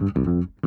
Mm-hmm.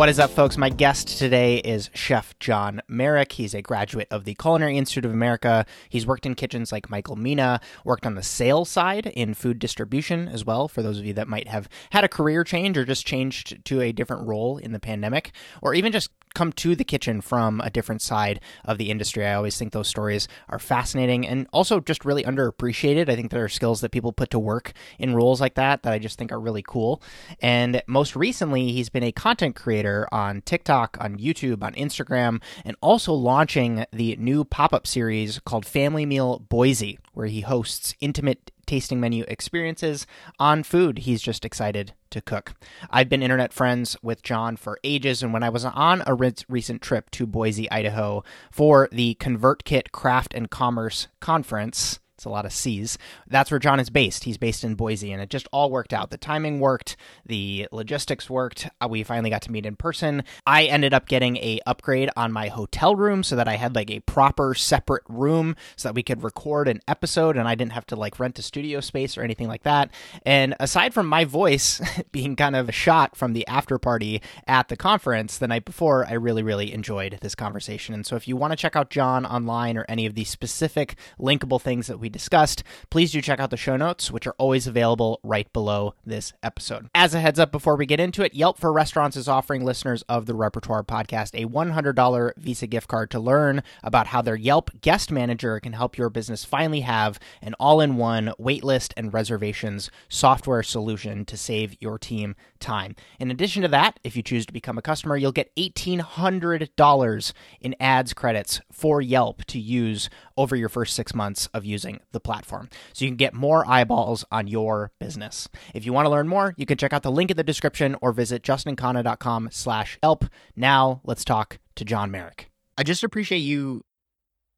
What is up, folks? My guest today is Chef Jon Merrick. He's a graduate of the Culinary Institute of America. He's worked in kitchens like Michael Mina, worked on the sales side in food distribution as well, for those of you that might have had a career change or just changed to a different role in the pandemic, or even just come to the kitchen from a different side of the industry. I always think those stories are fascinating and also just really underappreciated. I think there are skills that people put to work in roles like that that I just think are really cool. And most recently, he's been a content creator on TikTok, on YouTube, on Instagram, and also launching the new pop up series called Family Meal Boise, where he hosts intimate tasting menu experiences on food he's just excited to cook. I've been internet friends with Jon for ages, and when I was on a re- recent trip to Boise, Idaho for the ConvertKit Craft and Commerce Conference, it's a lot of C's. That's where Jon is based. He's based in Boise, and it just all worked out. The timing worked, the logistics worked. Uh, we finally got to meet in person. I ended up getting a upgrade on my hotel room so that I had like a proper separate room so that we could record an episode, and I didn't have to like rent a studio space or anything like that. And aside from my voice being kind of a shot from the after party at the conference the night before, I really, really enjoyed this conversation. And so if you want to check out Jon online or any of the specific linkable things that we discussed, please do check out the show notes, which are always available right below this episode. As a heads up before we get into it, Yelp for Restaurants is offering listeners of the Repertoire podcast a $100 Visa gift card to learn about how their Yelp guest manager can help your business finally have an all in one waitlist and reservations software solution to save your team time. In addition to that, if you choose to become a customer, you'll get $1,800 in ads credits for Yelp to use over your first six months of using the platform. So you can get more eyeballs on your business. If you want to learn more, you can check out the link in the description or visit justinkhanna.com slash yelp. Now let's talk to Jon Merrick. I just appreciate you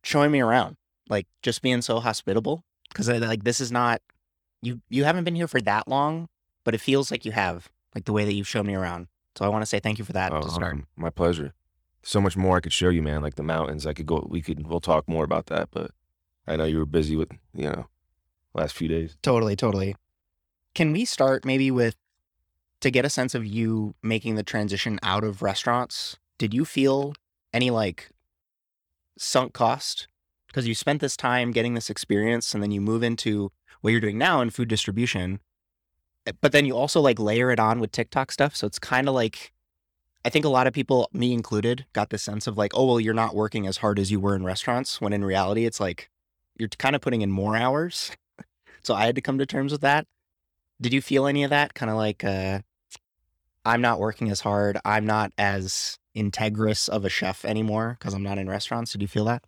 showing me around, like just being so hospitable. Because like this is not you you haven't been here for that long, but it feels like you have, like the way that you've shown me around. So I want to say thank you for that Oh, to start. um, my pleasure. So much more I could show you, man. Like the mountains, I could go. We could. We'll talk more about that. But I know you were busy with you know last few days. Totally, totally. Can we start maybe with to get a sense of you making the transition out of restaurants? Did you feel any like sunk cost? Because you spent this time getting this experience and then you move into what you're doing now in food distribution. Eh, But then you also like layer it on with TikTok stuff. So it's kind of like, I think a lot of people, me included, got the sense of like, oh, well, you're not working as hard as you were in restaurants. When in reality, it's like you're kind of putting in more hours. So I had to come to terms with that. Did you feel any of that? Kind of like, uh, I'm not working as hard. I'm not as integrous of a chef anymore because I'm not in restaurants. Did you feel that?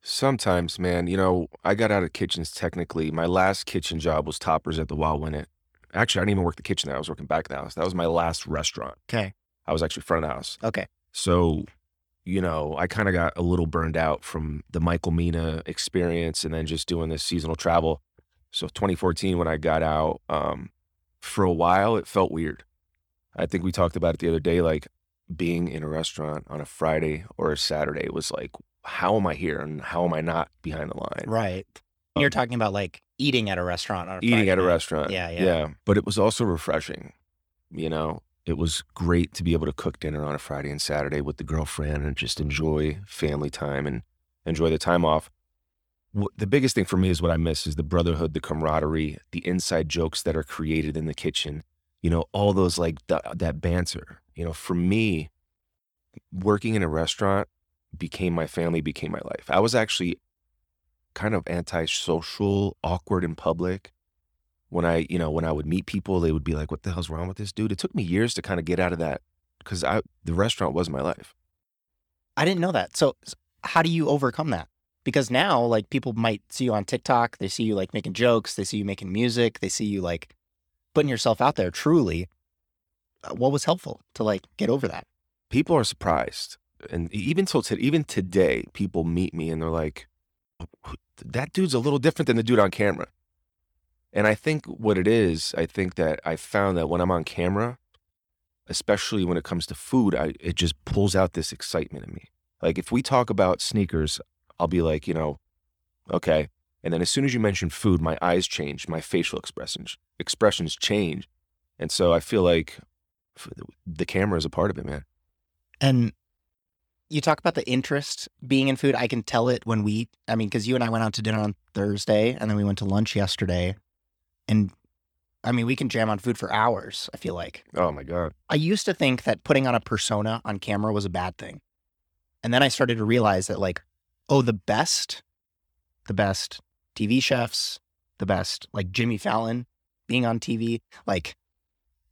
Sometimes, man. You know, I got out of kitchens. Technically, my last kitchen job was toppers at the Wauwinet. Actually, I didn't even work the kitchen there. I was working back of the house. That was my last restaurant. Okay. I was actually front of the house. Okay. So, you know, I kind of got a little burned out from the Michael Mina experience and then just doing this seasonal travel. So 2014, when I got out, um, for a while, it felt weird. I think we talked about it the other day, like being in a restaurant on a Friday or a Saturday was like, how am I here and how am I not behind the line? Right. You're talking about like eating at a restaurant on a Eating at a restaurant. Yeah, yeah. Yeah. But it was also refreshing. You know, it was great to be able to cook dinner on a Friday and Saturday with the girlfriend and just enjoy family time and enjoy the time off. The biggest thing for me is what I miss is the brotherhood, the camaraderie, the inside jokes that are created in the kitchen. You know, all those like th- that banter. You know, for me, working in a restaurant became my family, became my life. I was actually kind of antisocial, awkward in public. When I, you know, when I would meet people, they would be like, "What the hell's wrong with this dude?" It took me years to kind of get out of that because I, the restaurant was my life. I didn't know that. So how do you overcome that? Because now, like, people might see you on TikTok. They see you like making jokes. They see you making music. They see you like putting yourself out there. Truly, Uh, what was helpful to like get over that? People are surprised, and even till to, even today, people meet me and they're like, "Wh- "That dude's a little different than the dude on camera." And I think what it is, I think that I found that when I'm on camera, especially when it comes to food, I, it just pulls out this excitement in me. Like if we talk about sneakers, I'll be like, you know, okay. And then as soon as you mention food, my eyes change, my facial expressions expressions change, and so I feel like the camera is a part of it, man. And you talk about the interest being in food. I can tell it when we, I mean, because you and I went out to dinner on Thursday and then we went to lunch yesterday. And I mean, we can jam on food for hours, I feel like. Oh my God. I used to think that putting on a persona on camera was a bad thing. And then I started to realize that, like, oh, the best, the best TV chefs, the best, like Jimmy Fallon being on TV, like,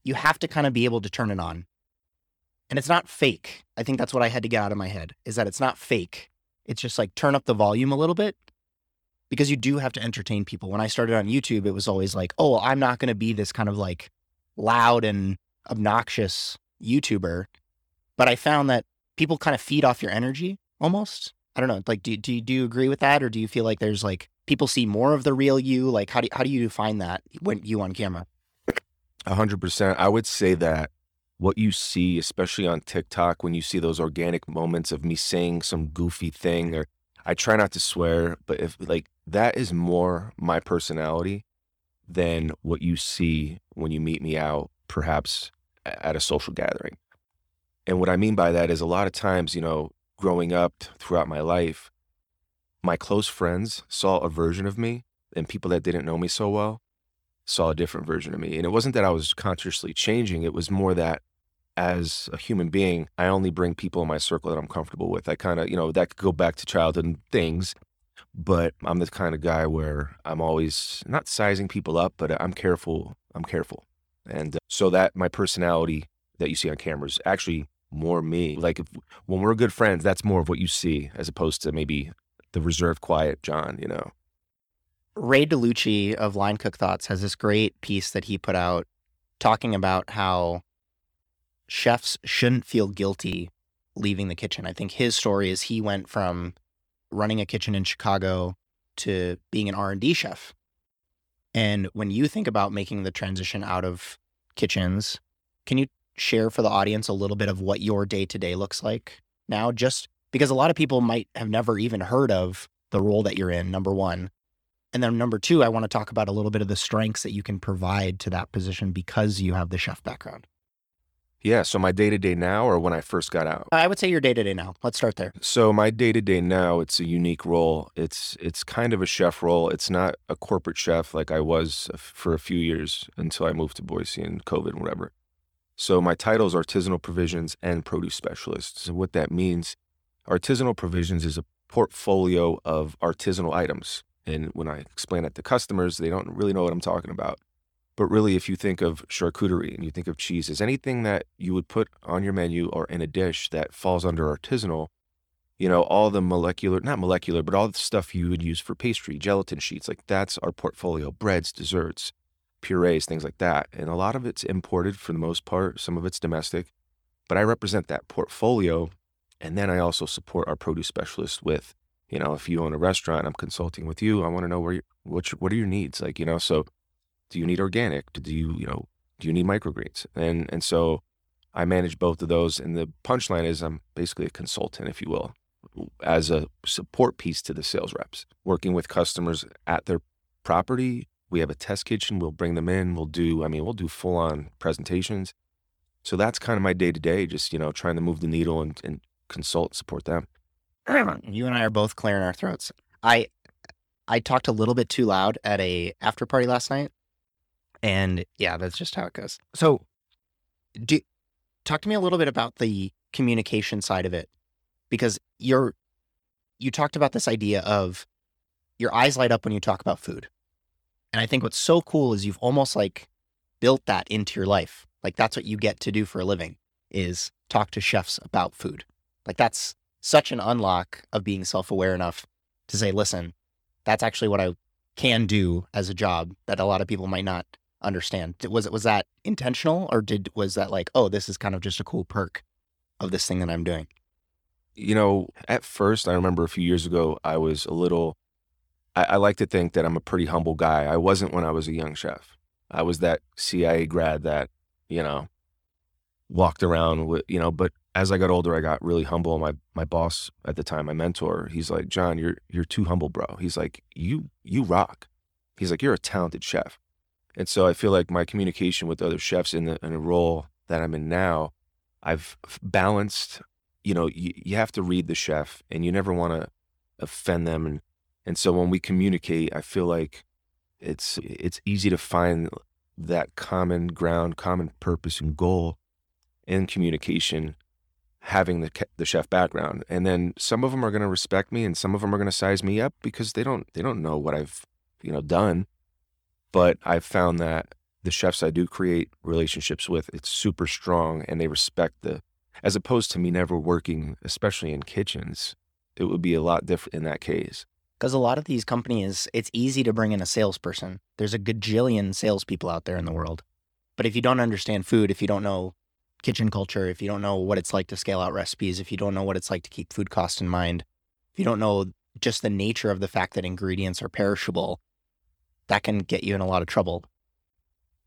you have to kind of be able to turn it on and it's not fake. I think that's what I had to get out of my head is that it's not fake. It's just like turn up the volume a little bit because you do have to entertain people. When I started on YouTube, it was always like, oh, I'm not going to be this kind of like loud and obnoxious YouTuber. But I found that people kind of feed off your energy almost. I don't know. Like, do, do, do you agree with that? Or do you feel like there's like people see more of the real you? Like, how do, how do you find that when you on camera? A hundred percent. I would say that what you see, especially on TikTok, when you see those organic moments of me saying some goofy thing, or I try not to swear, but if like that is more my personality than what you see when you meet me out, perhaps at a social gathering. And what I mean by that is a lot of times, you know, growing up throughout my life, my close friends saw a version of me, and people that didn't know me so well saw a different version of me. And it wasn't that I was consciously changing, it was more that as a human being, I only bring people in my circle that I'm comfortable with. I kind of, you know, that could go back to childhood things, but I'm the kind of guy where I'm always not sizing people up, but I'm careful. I'm careful. And uh, so that my personality that you see on camera is actually more me. Like if, when we're good friends, that's more of what you see as opposed to maybe the reserved, quiet Jon, you know. Ray DeLucci of Line Cook Thoughts has this great piece that he put out talking about how chefs shouldn't feel guilty leaving the kitchen. I think his story is he went from running a kitchen in Chicago to being an R&D chef. And when you think about making the transition out of kitchens, can you share for the audience a little bit of what your day-to-day looks like now just because a lot of people might have never even heard of the role that you're in number 1. And then number 2, I want to talk about a little bit of the strengths that you can provide to that position because you have the chef background. Yeah. So my day to day now, or when I first got out. I would say your day to day now. Let's start there. So my day to day now, it's a unique role. It's it's kind of a chef role. It's not a corporate chef like I was for a few years until I moved to Boise and COVID and whatever. So my title is artisanal provisions and produce specialist. So what that means, artisanal provisions is a portfolio of artisanal items. And when I explain it to customers, they don't really know what I'm talking about. But really, if you think of charcuterie and you think of cheeses, anything that you would put on your menu or in a dish that falls under artisanal, you know, all the molecular, not molecular, but all the stuff you would use for pastry, gelatin sheets, like that's our portfolio breads, desserts, purees, things like that. And a lot of it's imported for the most part, some of it's domestic. But I represent that portfolio. And then I also support our produce specialist with, you know, if you own a restaurant, I'm consulting with you. I want to know where you, what, what are your needs? Like, you know, so do you need organic? Do you, you know, do you need microgreens? And and so I manage both of those. And the punchline is I'm basically a consultant, if you will, as a support piece to the sales reps, working with customers at their property. We have a test kitchen. We'll bring them in. We'll do, I mean, we'll do full on presentations. So that's kind of my day to day, just, you know, trying to move the needle and, and consult, support them. You and I are both clearing our throats. I I talked a little bit too loud at a after party last night and yeah, that's just how it goes. So, do talk to me a little bit about the communication side of it, because you're you talked about this idea of your eyes light up when you talk about food, and I think what's so cool is you've almost like built that into your life. Like that's what you get to do for a living is talk to chefs about food. Like that's such an unlock of being self-aware enough to say, listen, that's actually what I can do as a job that a lot of people might not understand. Was it was that intentional or did was that like, oh, this is kind of just a cool perk of this thing that I'm doing? You know, at first I remember a few years ago I was a little I, I like to think that I'm a pretty humble guy. I wasn't when I was a young chef. I was that CIA grad that, you know, walked around with, you know, but as I got older, I got really humble. My my boss at the time, my mentor, he's like, Jon, you're you're too humble, bro. He's like, you you rock. He's like, you're a talented chef. And so I feel like my communication with other chefs in the in a role that I'm in now, I've balanced. You know, you, you have to read the chef, and you never want to offend them. And and so when we communicate, I feel like it's it's easy to find that common ground, common purpose and goal in communication having the the chef background and then some of them are going to respect me and some of them are going to size me up because they don't they don't know what I've you know done but I've found that the chefs I do create relationships with it's super strong and they respect the as opposed to me never working especially in kitchens it would be a lot different in that case. Because a lot of these companies it's easy to bring in a salesperson. There's a gajillion salespeople out there in the world. But if you don't understand food if you don't know kitchen culture, if you don't know what it's like to scale out recipes, if you don't know what it's like to keep food cost in mind, if you don't know just the nature of the fact that ingredients are perishable, that can get you in a lot of trouble.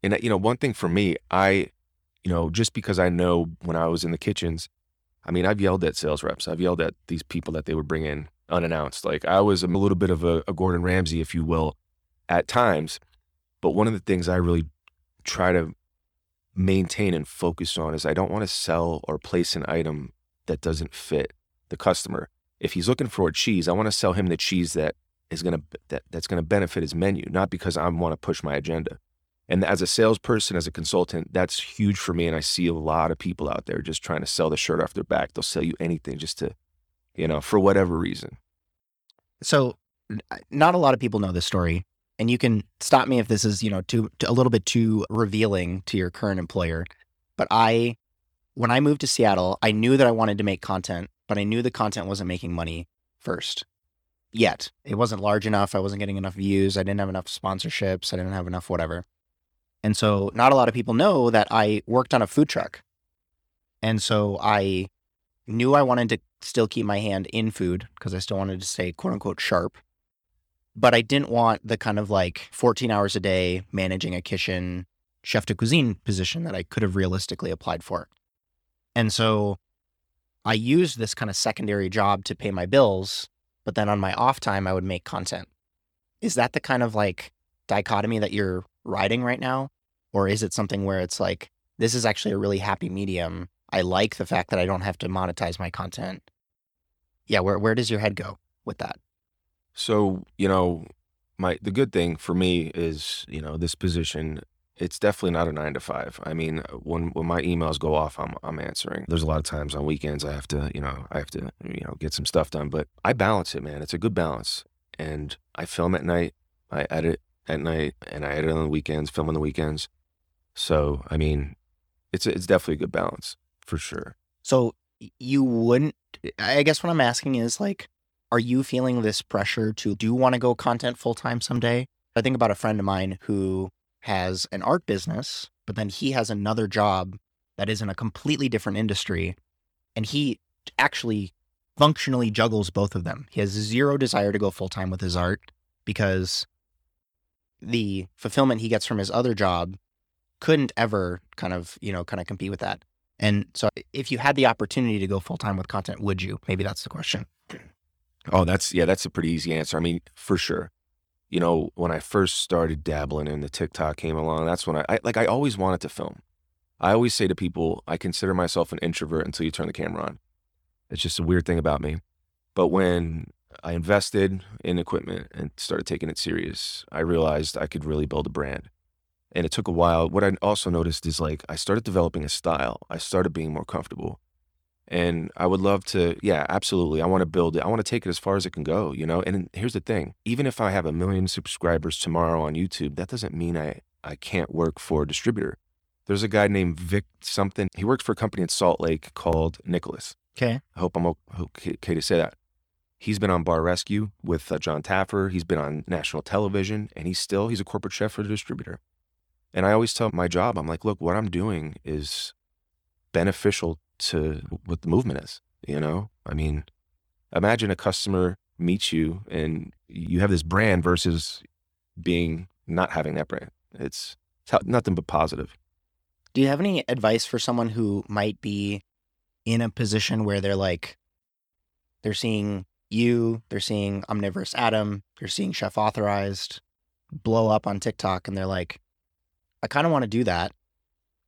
And you know, one thing for me, I, you know, just because I know when I was in the kitchens, I mean, I've yelled at sales reps. I've yelled at these people that they would bring in unannounced. Like I was a little bit of a, a Gordon Ramsay, if you will, at times. But one of the things I really try to maintain and focus on is I don't want to sell or place an item that doesn't fit the customer. If he's looking for a cheese, I want to sell him the cheese that is going to that, that's going to benefit his menu, not because I want to push my agenda. And as a salesperson, as a consultant, that's huge for me. And I see a lot of people out there just trying to sell the shirt off their back. They'll sell you anything just to, you know, for whatever reason. So, not a lot of people know this story, and you can stop me if this is you know too, too, a little bit too revealing to your current employer but i when i moved to seattle i knew that i wanted to make content but i knew the content wasn't making money first yet. It wasn't large enough i wasn't getting enough views i didn't have enough sponsorships i didn't have enough whatever. And so not a lot of people know that i worked on a food truck. And so i knew i wanted to still keep my hand in food because i still wanted to stay quote unquote sharp. But I didn't want the kind of like 14 hours a day managing a kitchen chef de cuisine position that I could have realistically applied for. And so I used this kind of secondary job to pay my bills, but then on my off time, I would make content. Is that the kind of like dichotomy that you're riding right now? Or is it something where it's like, this is actually a really happy medium? I like the fact that I don't have to monetize my content. Yeah, where, where does your head go with that? So, you know, my the good thing for me is, you know, this position it's definitely not a nine to five. I mean, uh, when when my emails go off, I'm I'm answering. There's a lot of times on weekends I have to, you know, I have to, you know, get some stuff done. But I balance it, man. It's a good balance. And I film at night, I edit at night, and I edit on the weekends, film on the weekends. So I mean, it's it's definitely a good balance for sure. So you wouldn't. I guess what I'm asking is like, are you feeling this pressure to do want to go content full time someday? I think about a friend of mine who has an art business, but then he has another job that is in a completely different industry. And he actually functionally juggles both of them. He has zero desire to go full time with his art because the fulfillment he gets from his other job couldn't ever kind of, you know, kind of compete with that. And so if you had the opportunity to go full time with content, would you? Maybe that's the question. Oh, that's yeah, that's a pretty easy answer. I mean, for sure. You know, when I first started dabbling and the TikTok came along, that's when I, I like I always wanted to film. I always say to people, I consider myself an introvert until you turn the camera on. It's just a weird thing about me. But when I invested in equipment and started taking it serious, I realized I could really build a brand. And it took a while. What I also noticed is like I started developing a style. I started being more comfortable. And I would love to, yeah, absolutely. I want to build it. I want to take it as far as it can go, you know? And here's the thing even if I have a million subscribers tomorrow on YouTube, that doesn't mean I, I can't work for a distributor. There's a guy named Vic something. He works for a company in Salt Lake called Nicholas. Okay. I hope I'm okay, to say that. He's been on Bar Rescue with uh, Jon Taffer. He's been on national television, and he's still he's a corporate chef for the distributor. And I always tell my job, I'm like, look, what I'm doing is beneficial to what the movement is. You know, I mean, imagine a customer meets you and you have this brand versus being not having that brand. It's, nothing but positive. Do you have any advice for someone who might be in a position where they're like, they're seeing you, they're seeing Omnivorous Adam, they're seeing Chef Authorized blow up on TikTok, and they're like, I kind of want to do that,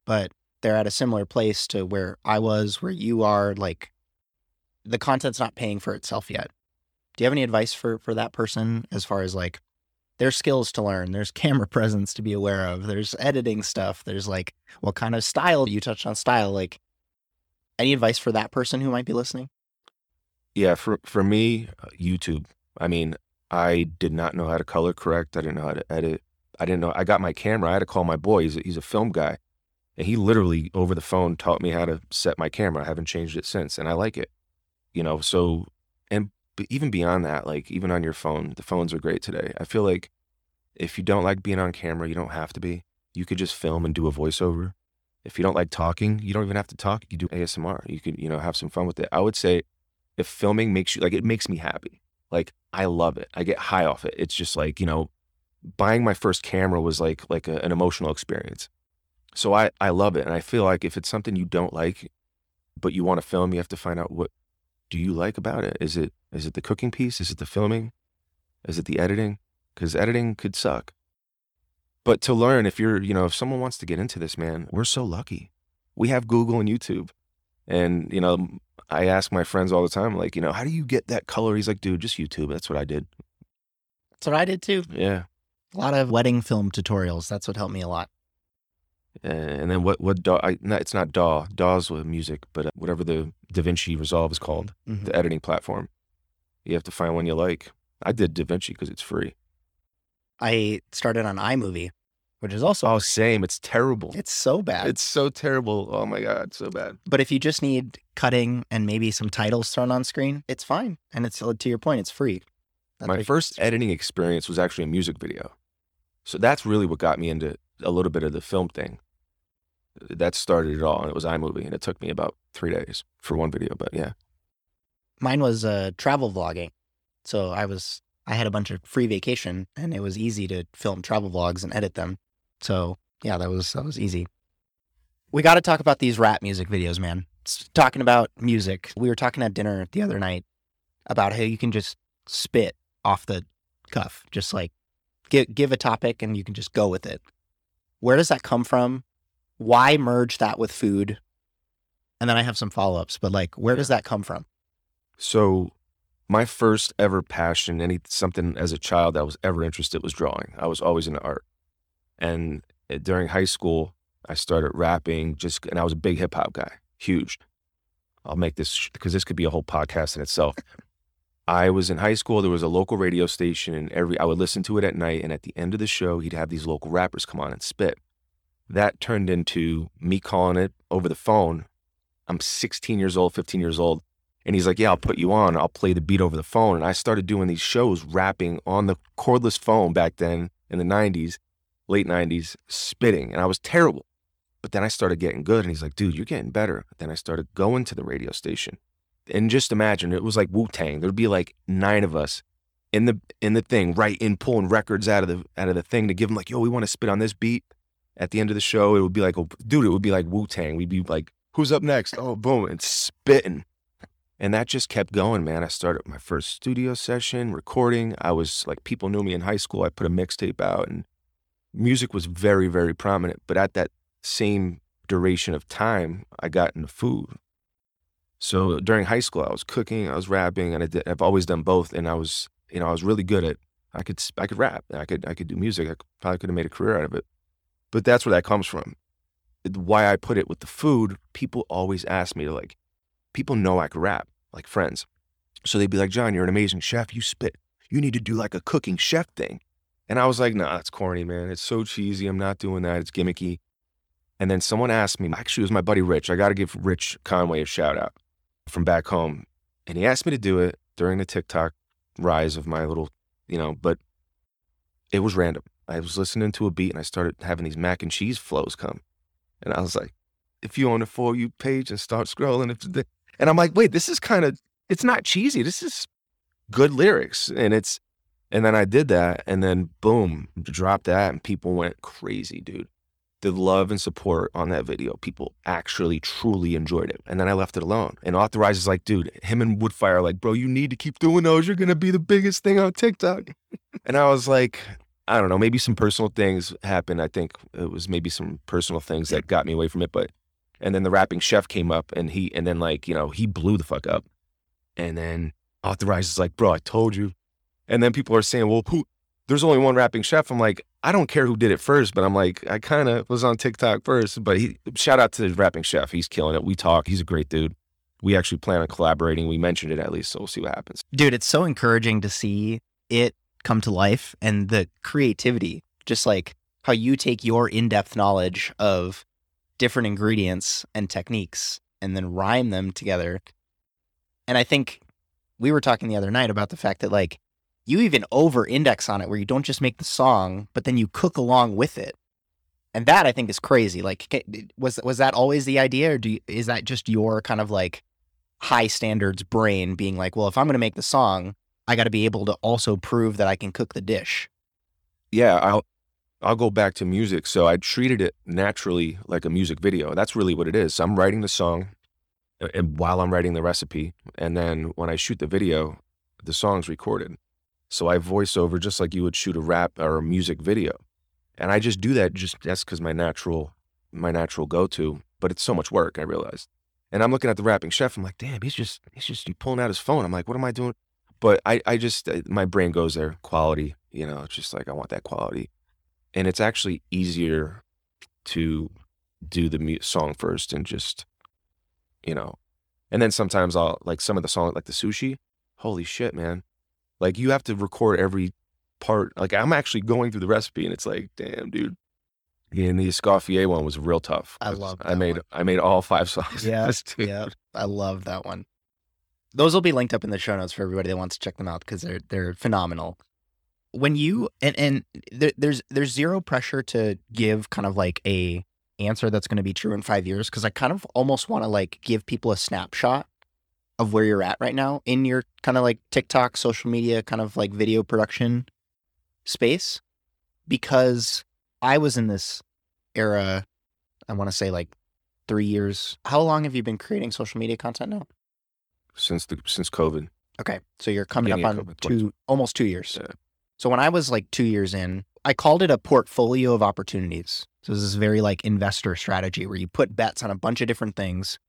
but they're at a similar place to where I was, where you are. Like, the content's not paying for itself yet. Do you have any advice for for that person as far as like there's skills to learn, there's camera presence to be aware of, there's editing stuff, there's like what kind of style you touched on style, like any advice for that person who might be listening? Yeah, for for me, uh, YouTube. I mean, I did not know how to color correct. I didn't know how to edit. I didn't know. I got my camera. I had to call my boy. He's a, he's a film guy, and he literally over the phone taught me how to set my camera. I haven't changed it since, and I like it. You know, so and even beyond that, like even on your phone, the phones are great today. I feel like if you don't like being on camera, you don't have to be. You could just film and do a voiceover. If you don't like talking, you don't even have to talk. You do ASMR. You could, you know, have some fun with it. I would say if filming makes you like it makes me happy. Like I love it. I get high off it. It's just like, you know, buying my first camera was like like a, an emotional experience. So I I love it and I feel like if it's something you don't like but you want to film, you have to find out what do you like about it? Is it is it the cooking piece? Is it the filming? Is it the editing? Cuz editing could suck. But to learn if you're, you know, if someone wants to get into this, man, we're so lucky. We have Google and YouTube. And, you know, I ask my friends all the time, like, you know, how do you get that color? He's like, dude, just YouTube. That's what I did. That's what I did too. Yeah. A lot of wedding film tutorials. That's what helped me a lot. And then what, what DAW, I, no, it's not DAW, DAW's with music, but uh, whatever the DaVinci Resolve is called, Mhm. the editing platform. You have to find one you like. I did DaVinci because it's free. I started on iMovie, which is also Oh, same. It's terrible. it's so bad. It's so terrible. Oh my God, so bad. but if you just need cutting and maybe some titles thrown on screen, it's fine. And it's to your point, it's free. That's my first editing experience was actually a music video. So that's really what got me into a little bit of the film thing. That started it all. And it was iMovie. And it took me about three days for one video. But yeah. mine was uh, travel vlogging. So I was I had a bunch of free vacation and it was easy to film travel vlogs and edit them. So yeah, that was that was easy. We got to talk about these rap music videos, man. S- talking about music, we were talking at dinner the other night about how you can just spit off the cuff, just like give give a topic and you can just go with it. Where does that come from? Why merge that with food? And then I have some follow ups, but like, where does that come from? So my first ever passion, any something as a child that I was ever interested was drawing. I was always into art. And uh, during high school, I started rapping just and I was a big hip hop guy, huge. I'll make this because this could be a whole podcast in itself. I was in high school, there was a local radio station and every I would listen to it at night and at the end of the show, he'd have these local rappers come on and spit. That turned into me calling it over the phone. I'm 16 years old, 15 years old. And he's like, Yeah, I'll put you on. I'll play the beat over the phone. And I started doing these shows rapping on the cordless phone back then in the 90s, late 90s, spitting. And I was terrible. But then I started getting good. And he's like, Dude, you're getting better. Then I started going to the radio station. And just imagine it was like Wu Tang. There'd be like nine of us in the in the thing, right in pulling records out of the out of the thing to give them like, yo, we want to spit on this beat. At the end of the show, it would be like, oh, dude, it would be like Wu Tang. We'd be like, who's up next? Oh, boom, and spitting. And that just kept going, man. I started my first studio session, recording. I was like, people knew me in high school. I put a mixtape out, and music was very, very prominent. But at that same duration of time, I got into food. So during high school, I was cooking, I was rapping, and I did, I've always done both. And I was, you know, I was really good at. I could, I could rap, I could, I could do music. I probably could have made a career out of it. But that's where that comes from. Why I put it with the food, people always ask me to like, people know I can rap, like friends. So they'd be like, Jon, you're an amazing chef. You spit. You need to do like a cooking chef thing. And I was like, nah, that's corny, man. It's so cheesy. I'm not doing that. It's gimmicky. And then someone asked me, actually, it was my buddy Rich. I got to give Rich Conway a shout out from back home. And he asked me to do it during the TikTok rise of my little, you know, but it was random. I was listening to a beat and I started having these mac and cheese flows come. And I was like, if you on the For You page and start scrolling, if the, and I'm like, wait, this is kind of, it's not cheesy. This is good lyrics. And it's, and then I did that and then boom, dropped that and people went crazy, dude. the love and support on that video, people actually truly enjoyed it. And then I left it alone. And Authorize is like, dude, him and Woodfire like, bro, you need to keep doing those. You're gonna be the biggest thing on TikTok. and I was like, I don't know, maybe some personal things happened. I think it was maybe some personal things that got me away from it. But and then the rapping chef came up and he and then like, you know, he blew the fuck up. And then Authorize is like, bro, I told you. And then people are saying, well, who there's only one rapping chef. I'm like, I don't care who did it first, but I'm like, I kind of was on TikTok first. But he shout out to the rapping chef. He's killing it. We talk. He's a great dude. We actually plan on collaborating. We mentioned it at least, so we'll see what happens. Dude, it's so encouraging to see it come to life and the creativity, just like how you take your in depth knowledge of different ingredients and techniques and then rhyme them together. And I think we were talking the other night about the fact that, like, you even over index on it where you don't just make the song, but then you cook along with it. And that I think is crazy. Like, was was that always the idea, or do you, is that just your kind of like high standards brain being like, well, if I'm going to make the song, I got to be able to also prove that I can cook the dish. Yeah, I'll I'll go back to music. So I treated it naturally like a music video. That's really what it is. So I'm writing the song and while I'm writing the recipe, and then when I shoot the video, the song's recorded. So I voice over just like you would shoot a rap or a music video. And I just do that just that's because my natural my natural go-to. But it's so much work, I realized. And I'm looking at the rapping chef, I'm like, damn, he's just he's just pulling out his phone. I'm like, what am I doing? But I, I just uh, my brain goes there, quality, you know, it's just like I want that quality. And it's actually easier to do the song first and just, you know, and then sometimes I'll like some of the song, like the sushi. Holy shit, man! Like you have to record every part. Like I'm actually going through the recipe and it's like, damn, dude. Yeah, and the Escoffier one was real tough. I love I made one. I made all five songs. Yeah. yeah. I love that one. Those will be linked up in the show notes for everybody that wants to check them out because they're they're phenomenal. When you and and there, there's there's zero pressure to give kind of like a answer that's going to be true in five years because I kind of almost want to like give people a snapshot of where you're at right now in your kind of like TikTok, social media, kind of like video production space because I was in this era, I want to say like three years. How long have you been creating social media content now? Since the since COVID. Okay. So you're coming up on COVID, two almost two years. Yeah. So when I was like two years in, I called it a portfolio of opportunities. So this is very like investor strategy where you put bets on a bunch of different things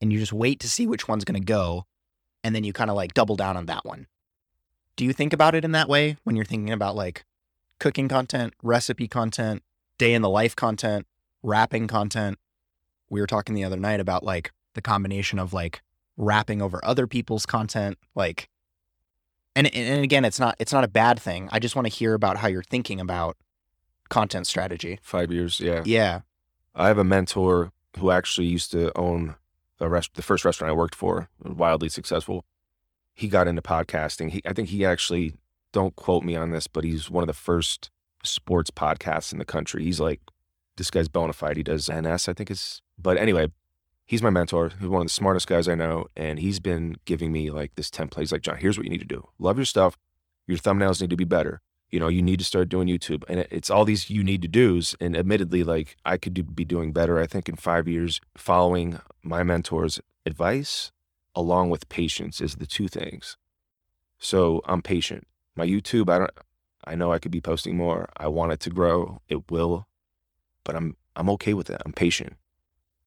and you just wait to see which one's going to go. And then you kind of like double down on that one. Do you think about it in that way when you're thinking about like cooking content, recipe content, day in the life content, rapping content? We were talking the other night about like the combination of like rapping over other people's content, like and and again, it's not it's not a bad thing. I just want to hear about how you're thinking about content strategy. Five years, yeah. Yeah. I have a mentor who actually used to own a rest, the first restaurant I worked for, wildly successful. He got into podcasting. He, I think he actually, don't quote me on this, but he's one of the first sports podcasts in the country. He's like, this guy's bona fide. He does NS, I think is but anyway, he's my mentor. He's one of the smartest guys I know. And he's been giving me like this template. He's like, Jon, here's what you need to do. Love your stuff. Your thumbnails need to be better. You know, you need to start doing YouTube. And it- it's all these you need to do's. And admittedly, like I could do, be doing better, I think, in five years following my mentor's advice along with patience is the two things. So I'm patient. My YouTube, I don't, I know I could be posting more. I want it to grow. It will, but I'm, I'm okay with it. I'm patient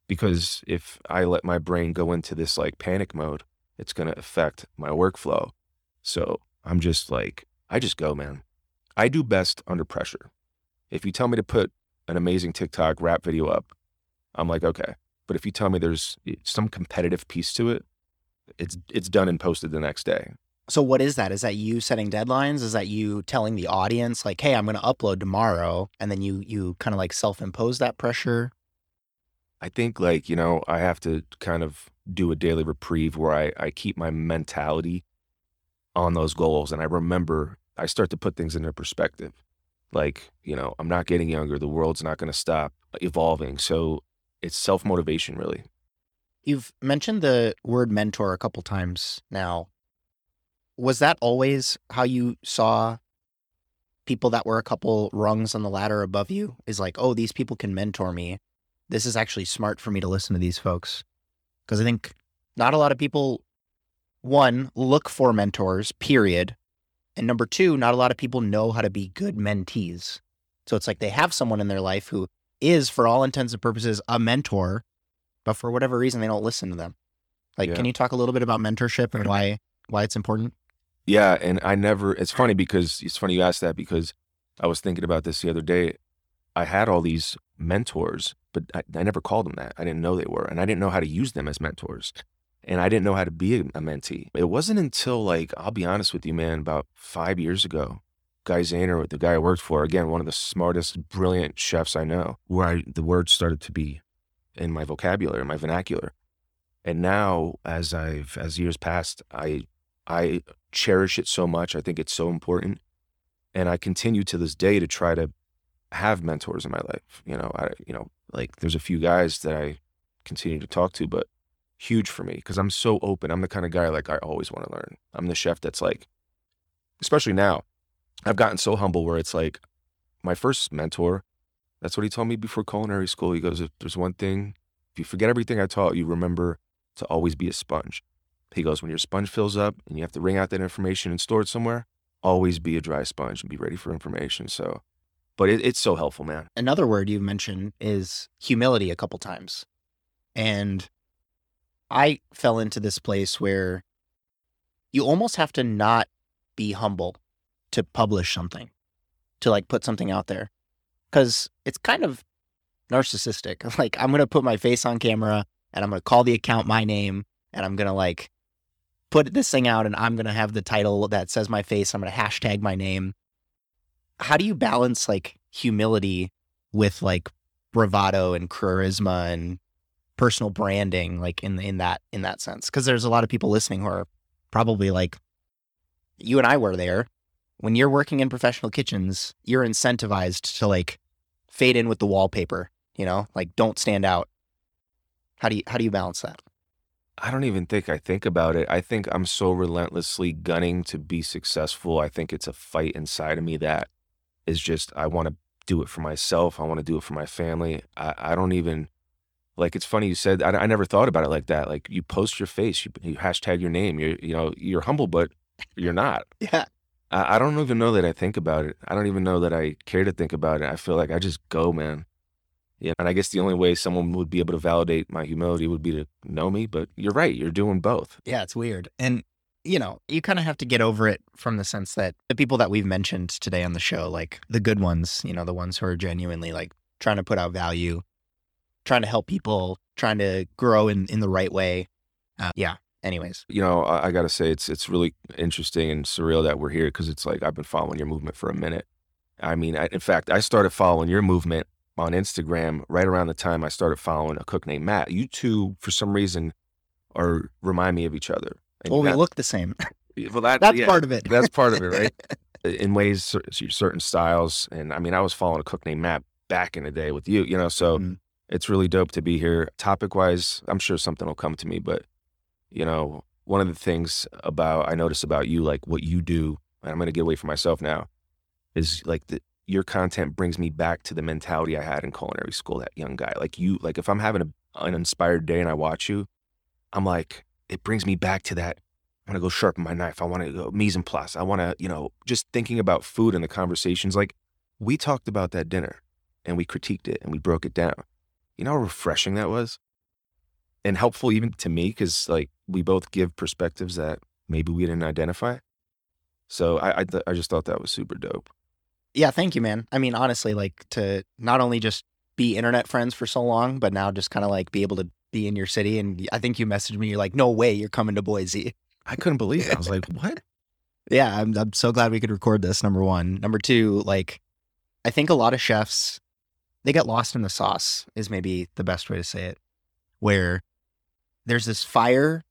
because if I let my brain go into this like panic mode, it's going to affect my workflow. So I'm just like, I just go, man. I do best under pressure. If you tell me to put an amazing TikTok rap video up, I'm like, okay. But if you tell me there's eh, some competitive piece to it, it's it's done and posted the next day. So what is that? Is that you setting deadlines? Is that you telling the audience like, "Hey, I'm going to upload tomorrow," and then you you kind of like self-impose that pressure? I think like, you know, I have to kind of do a daily reprieve where I, I keep my mentality on those goals. And I remember I start to put things into perspective. Like, you know, I'm not getting younger. The world's not going to stop evolving. So it's self motivation, really. You've mentioned the word mentor a couple times now. Was that always how you saw people that were a couple rungs on the ladder above you is like, oh, these people can mentor me. This is actually smart for me to listen to these folks. Because I think not a lot of people, one, look for mentors, period. And number two, not a lot of people know how to be good mentees. So it's like they have someone in their life who is, for all intents and purposes, a mentor, but for whatever reason, they don't listen to them. Like, Yeah. can you talk a little bit about mentorship and why why it's important? Yeah, and I never. It's funny because it's funny you asked that because I was thinking about this the other day. I had all these mentors, but I, I never called them that. I didn't know they were, and I didn't know how to use them as mentors, and I didn't know how to be a, a mentee. It wasn't until like I'll be honest with you, man, about five years ago, Guy Zahner, the guy I worked for, again one of the smartest, brilliant chefs I know, where I, the words started to be in my vocabulary, my vernacular, and now as I've as years passed, I I cherish it so much. I think it's so important. And I continue to this day to try to have mentors in my life. You know, I, you know, like there's a few guys that I continue to talk to, but huge for me because I'm so open. I'm the kind of guy like I always want to learn. I'm the chef that's like, especially now, I've gotten so humble where it's like my first mentor, that's what he told me before culinary school. He goes, if there's one thing, if you forget everything I taught you, remember to always be a sponge. He goes, when your sponge fills up and you have to wring out that information and store it somewhere, always be a dry sponge and be ready for information. So, but it, it's so helpful, man. Another word you've mentioned is humility a couple times. And I fell into this place where you almost have to not be humble to publish something, to like put something out there. Cause it's kind of narcissistic. Like, I'm going to put my face on camera and I'm going to call the account my name and I'm going to like put this thing out and I'm going to have the title that says my face. I'm going to hashtag my name. How do you balance like humility with like bravado and charisma and personal branding like in in that in that sense? Because there's a lot of people listening who are probably like you and I were there. When you're working in professional kitchens you're incentivized to like fade in with the wallpaper you know? Like don't stand out. How do you how do you balance that? I don't even think I think about it. I think I'm so relentlessly gunning to be successful. I think it's a fight inside of me that is just, I want to do it for myself. I want to do it for my family. I, I don't even, like, it's funny you said, I, I never thought about it like that. Like, you post your face, you, you hashtag your name, you're, you know, you're humble, but you're not. yeah I, I don't even know that I think about it. I don't even know that I care to think about it. I feel like I just go, man. Yeah. And I guess the only way someone would be able to validate my humility would be to know me. But you're right. You're doing both. Yeah, it's weird. And, you know, you kind of have to get over it from the sense that the people that we've mentioned today on the show, like the good ones, you know, the ones who are genuinely like trying to put out value, trying to help people, trying to grow in, in the right way. Uh, yeah. Anyways, You know, I, I got to say, it's it's really interesting and surreal that we're here because it's like I've been following your movement for a minute. I mean, I, in fact, I started following your movement on Instagram right around the time I started following a cook named Matt. You two, for some reason, are remind me of each other. And well, we look the same. well, that, That's yeah, part of it. That's part of it, right? in ways, certain styles. And I mean, I was following a cook named Matt back in the day with you, you know, so Mhm. it's really dope to be here. Topic wise, I'm sure something will come to me, but, you know, one of the things about, I notice about you, like what you do, and I'm going to get away from myself now, is like the, your content brings me back to the mentality I had in culinary school, that young guy. Like you, like if I'm having a, an inspired day and I watch you, I'm like, it brings me back to that I want to go sharpen my knife. I want to go mise en place. I want to, you know, just thinking about food and the conversations. Like we talked about that dinner and we critiqued it and we broke it down. You know how refreshing that was? And helpful even to me because like we both give perspectives that maybe we didn't identify. So I I, th- I just thought that was super dope. yeah. Thank you, man. I mean, honestly, like to not only just be internet friends for so long, but now just kind of like be able to be in your city. And I think you messaged me, you're like, no way, you're coming to Boise. I couldn't believe it. I was like, what? Yeah, I'm I'm so glad we could record this. Number one, number two, like I think a lot of chefs they get lost in the sauce is maybe the best way to say it. Where there's this fire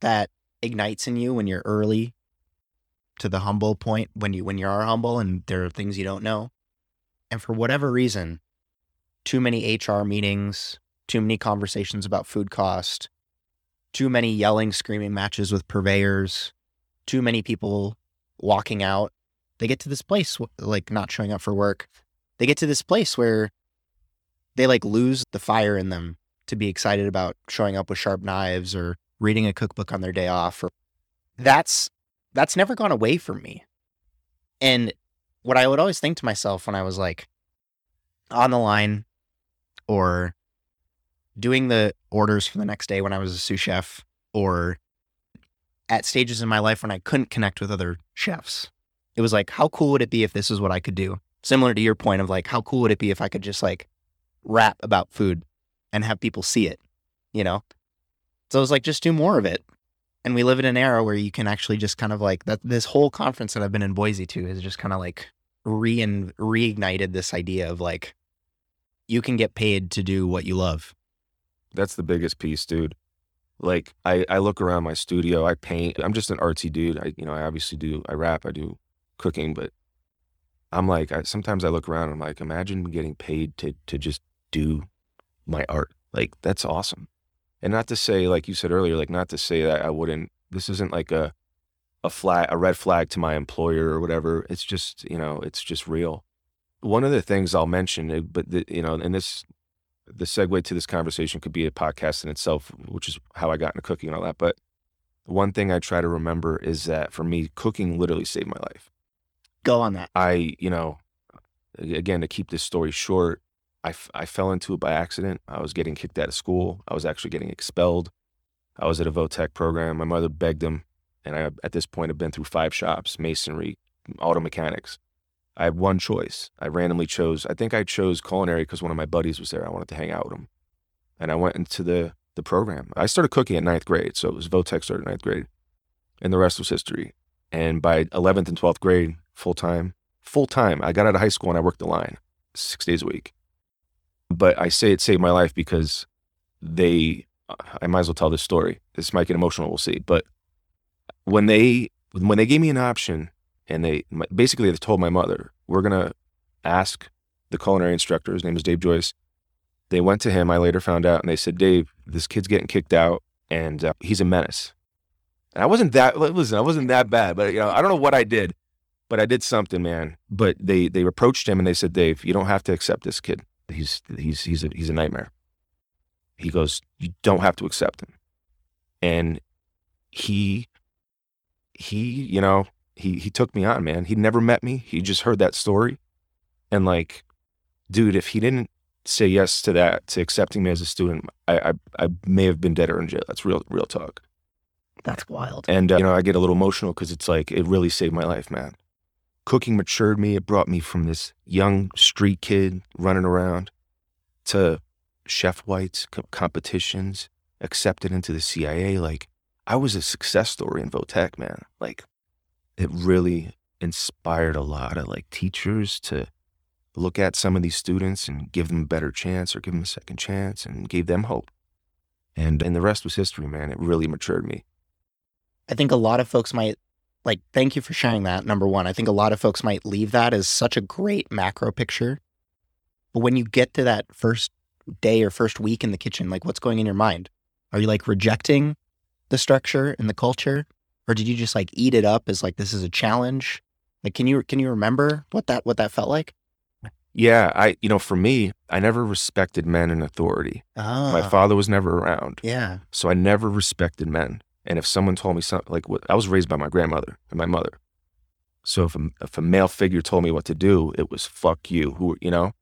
that ignites in you when you're early to the humble point when you when you are humble and there are things you don't know. And for whatever reason, too many HR meetings, too many conversations about food cost, too many yelling, screaming matches with purveyors, too many people walking out. they get to this place like not showing up for work. They get to this place where they like lose the fire in them to be excited about showing up with sharp knives or reading a cookbook on their day off or that's that's never gone away from me. And what I would always think to myself when I was like on the line or doing the orders for the next day when I was a sous chef or at stages in my life when I couldn't connect with other chefs. It was like, how cool would it be if this is what I could do? Similar to your point of like, how cool would it be if I could just like rap about food and have people see it, you know? So it was like, just do more of it. And we live in an era where you can actually just kind of like that. This whole conference that I've been in Boise to is just kind of like re reignited this idea of like, you can get paid to do what you love. That's the biggest piece, dude. Like I, I look around my studio, I paint. I'm just an artsy dude. I, you know, I obviously do. I rap, I do cooking, but I'm like, I, sometimes I look around. and I'm like, imagine getting paid to to just do my art. Like that's awesome. And not to say, like you said earlier, like not to say that I wouldn't. This isn't like a a flag, a red flag to my employer or whatever. It's just, you know, it's just real. One of the things I'll mention, uh, but the, you know, and this the segue to this conversation could be a podcast in itself, which is how I got into cooking and all that. But one thing I try to remember is that for me, cooking literally saved my life. Go on that. I, you know, again, to keep this story short, I, f- I fell into it by accident. I was getting kicked out of school. I was actually getting expelled. I was at a Votech program. My mother begged him. And I, at this point, have been through five shops, masonry, auto mechanics. I had one choice. I randomly chose, I think I chose culinary because one of my buddies was there. I wanted to hang out with him. And I went into the, the program. I started cooking at ninth grade. So it was Votech started ninth grade. And the rest was history. And by 11th and 12th grade, full time, full time, I got out of high school and I worked the line six days a week. But I say it saved my life because they, I might as well tell this story. This might get emotional, we'll see. But when they, when they gave me an option and they basically they told my mother, we're going to ask the culinary instructor, his name is Dave Joyce. They went to him, I later found out, and they said, Dave, this kid's getting kicked out and uh, he's a menace. And I wasn't that, listen, I wasn't that bad, but you know, I don't know what I did, but I did something, man. But they, they approached him and they said, Dave, you don't have to accept this kid. He's, he's, he's a, he's a nightmare. He goes, you don't have to accept him. And he, he, you know, he he took me on, man. He never met me. He just heard that story. And like, dude, if he didn't say yes to that, to accepting me as a student, I I, I may have been dead or in jail. That's real real talk. That's wild. And uh, you know, I get a little emotional because it's like it really saved my life, man. Cooking matured me. It brought me from this young street kid running around to chef whites co- competitions, accepted into the CIA. Like I was a success story in Votech, man. Like it really inspired a lot of like teachers to look at some of these students and give them a better chance or give them a second chance and gave them hope. And and the rest was history, man. It really matured me. I think a lot of folks might like thank you for sharing that. Number one, I think a lot of folks might leave that as such a great macro picture. But when you get to that first day or first week in the kitchen, like what's going in your mind? Are you like rejecting the structure and the culture? Or did you just like eat it up as like this is a challenge? Like can you can you remember what that what that felt like? Yeah, I you know, for me, I never respected men in authority. Oh, My ah. father was never around. yeah. So I never respected men. And if someone told me something like what I was raised by my grandmother and my mother. So if a, if a male figure told me what to do, it was fuck you, who you know.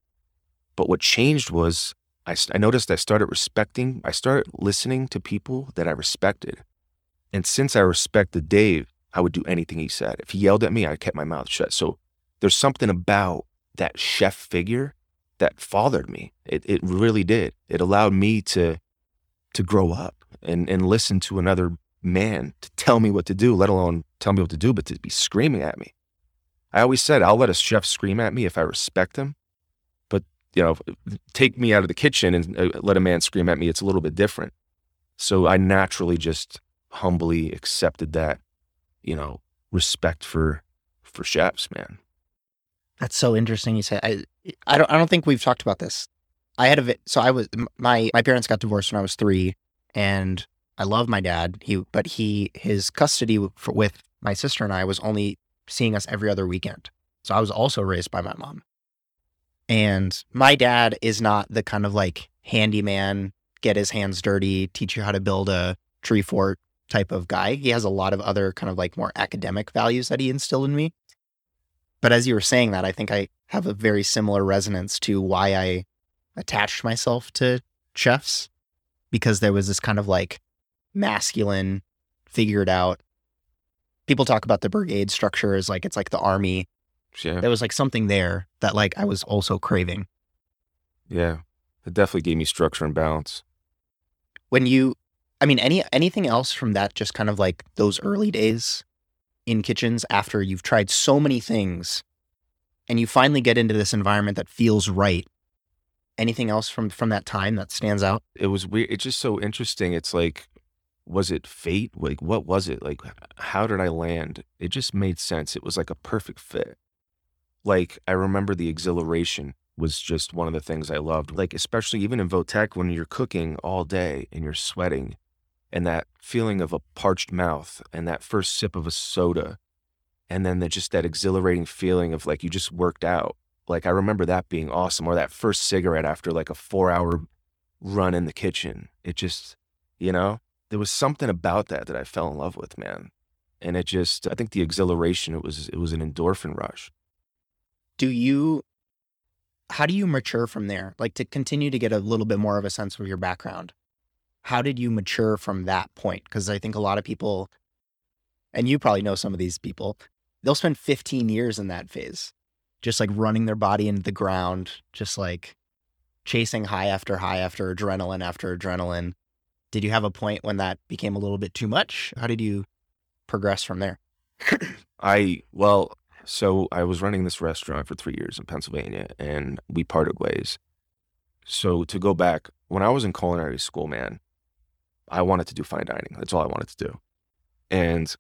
But what changed was I, I noticed I started respecting. I started listening to people that I respected, and since I respected Dave, I would do anything he said. If he yelled at me, I kept my mouth shut. So there's something about that chef figure that fathered me. It it really did. It allowed me to to grow up and and listen to another man to tell me what to do, let alone tell me what to do, but to be screaming at me. I always said I'll let a chef scream at me if I respect him, but you know, take me out of the kitchen and uh, let a man scream at me. It's a little bit different. So I naturally just humbly accepted that, you know, respect for for chefs, man. That's so interesting. You say I, I don't, I don't think we've talked about this. I had a, so I was my my parents got divorced when I was three, and I love my dad. He, but he, his custody for, with my sister and I was only seeing us every other weekend. So I was also raised by my mom. And my dad is not the kind of like handyman, get his hands dirty, teach you how to build a tree fort type of guy. He has a lot of other kind of like more academic values that he instilled in me. But as you were saying that, I think I have a very similar resonance to why I attached myself to chefs because there was this kind of like masculine, figured out. People talk about the brigade structure as like it's like the army. Yeah. There was like something there that like I was also craving. Yeah. It definitely gave me structure and balance. When you I mean any anything else from that just kind of like those early days in kitchens after you've tried so many things and you finally get into this environment that feels right. Anything else from from that time that stands out? It was weird. It's just so interesting. It's like, was it fate? Like, what was it? Like, how did I land? It just made sense. It was like a perfect fit. Like, I remember the exhilaration was just one of the things I loved. Like, especially even in Votech when you're cooking all day and you're sweating and that feeling of a parched mouth and that first sip of a soda and then the, just that exhilarating feeling of like you just worked out like i remember that being awesome or that first cigarette after like a four hour run in the kitchen it just you know there was something about that that i fell in love with man and it just i think the exhilaration it was it was an endorphin rush Do you how do you mature from there? Like to continue to get a little bit more of a sense of your background. How did you mature from that point? Because I think a lot of people, and you probably know some of these people, they'll spend 15 years in that phase, just like running their body into the ground, just like chasing high after high after adrenaline after adrenaline. Did you have a point when that became a little bit too much? How did you progress from there? I well, so I was running this restaurant for three years in Pennsylvania, and we parted ways. So to go back, when I was in culinary school, man, I wanted to do fine dining. That's all I wanted to do, and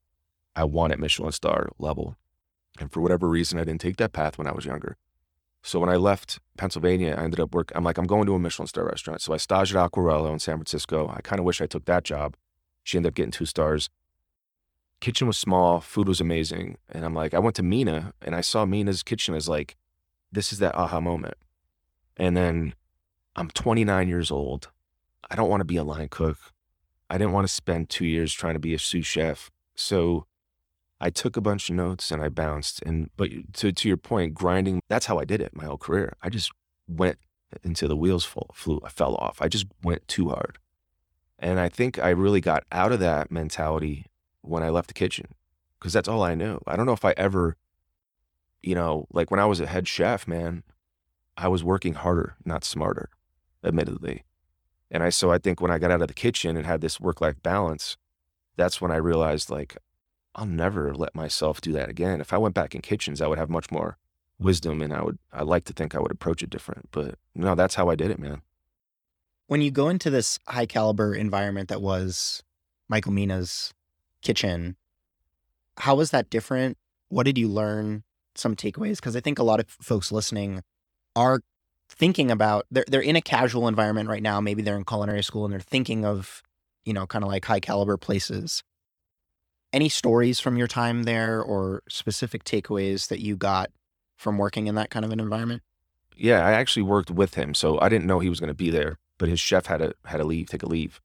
I wanted Michelin star level. And for whatever reason, I didn't take that path when I was younger. So when I left Pennsylvania, I ended up work. I'm like, I'm going to a Michelin star restaurant. So I staged at Acquerello in San Francisco. I kind of wish I took that job. She ended up getting two stars kitchen was small, food was amazing. And I'm like, I went to Mina and I saw Mina's kitchen as like, this is that aha moment. And then I'm 29 years old. I don't want to be a line cook. I didn't want to spend two years trying to be a sous chef. So I took a bunch of notes and I bounced. And, but to, to your point, grinding, that's how I did it my whole career. I just went until the wheels full, flew, I fell off. I just went too hard. And I think I really got out of that mentality when I left the kitchen because that's all I knew. I don't know if I ever, you know, like when I was a head chef, man, I was working harder, not smarter, admittedly. And I, so I think when I got out of the kitchen and had this work life balance, that's when I realized like, I'll never let myself do that again. If I went back in kitchens, I would have much more wisdom and I would, I like to think I would approach it different. But no, that's how I did it, man. When you go into this high caliber environment that was Michael Mina's kitchen. How was that different? What did you learn? Some takeaways? Because I think a lot of folks listening are thinking about they're they're in a casual environment right now. Maybe they're in culinary school and they're thinking of, you know, kind of like high caliber places. Any stories from your time there or specific takeaways that you got from working in that kind of an environment? Yeah, I actually worked with him, so I didn't know he was going to be there. But his chef had to had to leave, take a leave,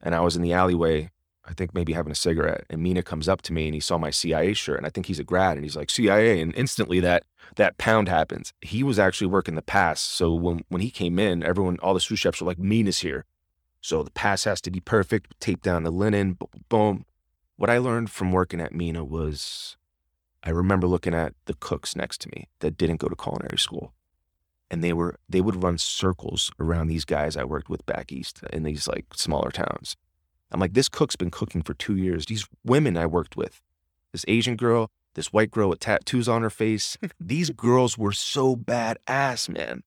and I was in the alleyway I think maybe having a cigarette, and Mina comes up to me and he saw my CIA shirt, and I think he's a grad, and he's like CIA, and instantly that that pound happens. He was actually working the pass, so when when he came in, everyone, all the sous chefs were like, Mina's here, so the pass has to be perfect. Tape down the linen, boom, boom. What I learned from working at Mina was, I remember looking at the cooks next to me that didn't go to culinary school, and they were they would run circles around these guys I worked with back east in these like smaller towns I'm like, this cook's been cooking for two years. These women I worked with, this Asian girl, this white girl with tattoos on her face, these girls were so badass, man.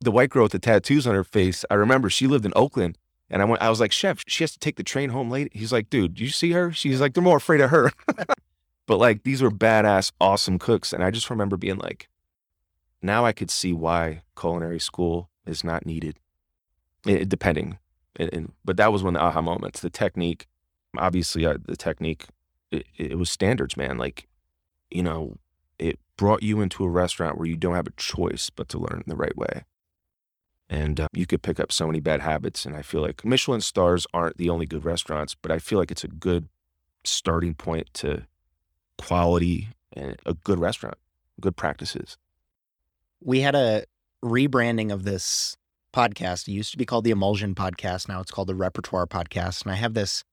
The white girl with the tattoos on her face, I remember she lived in Oakland. And I went, I was like, Chef, she has to take the train home late. He's like, dude, do you see her? She's like, they're more afraid of her. but like, these were badass, awesome cooks. And I just remember being like, now I could see why culinary school is not needed, it, depending and, and, but that was when the aha moments, the technique, obviously uh, the technique, it, it was standards, man. Like, you know, it brought you into a restaurant where you don't have a choice but to learn the right way. And uh, you could pick up so many bad habits. And I feel like Michelin stars aren't the only good restaurants, but I feel like it's a good starting point to quality and a good restaurant, good practices. We had a rebranding of this podcast. It used to be called the Emulsion Podcast. Now it's called the Repertoire Podcast. And I have this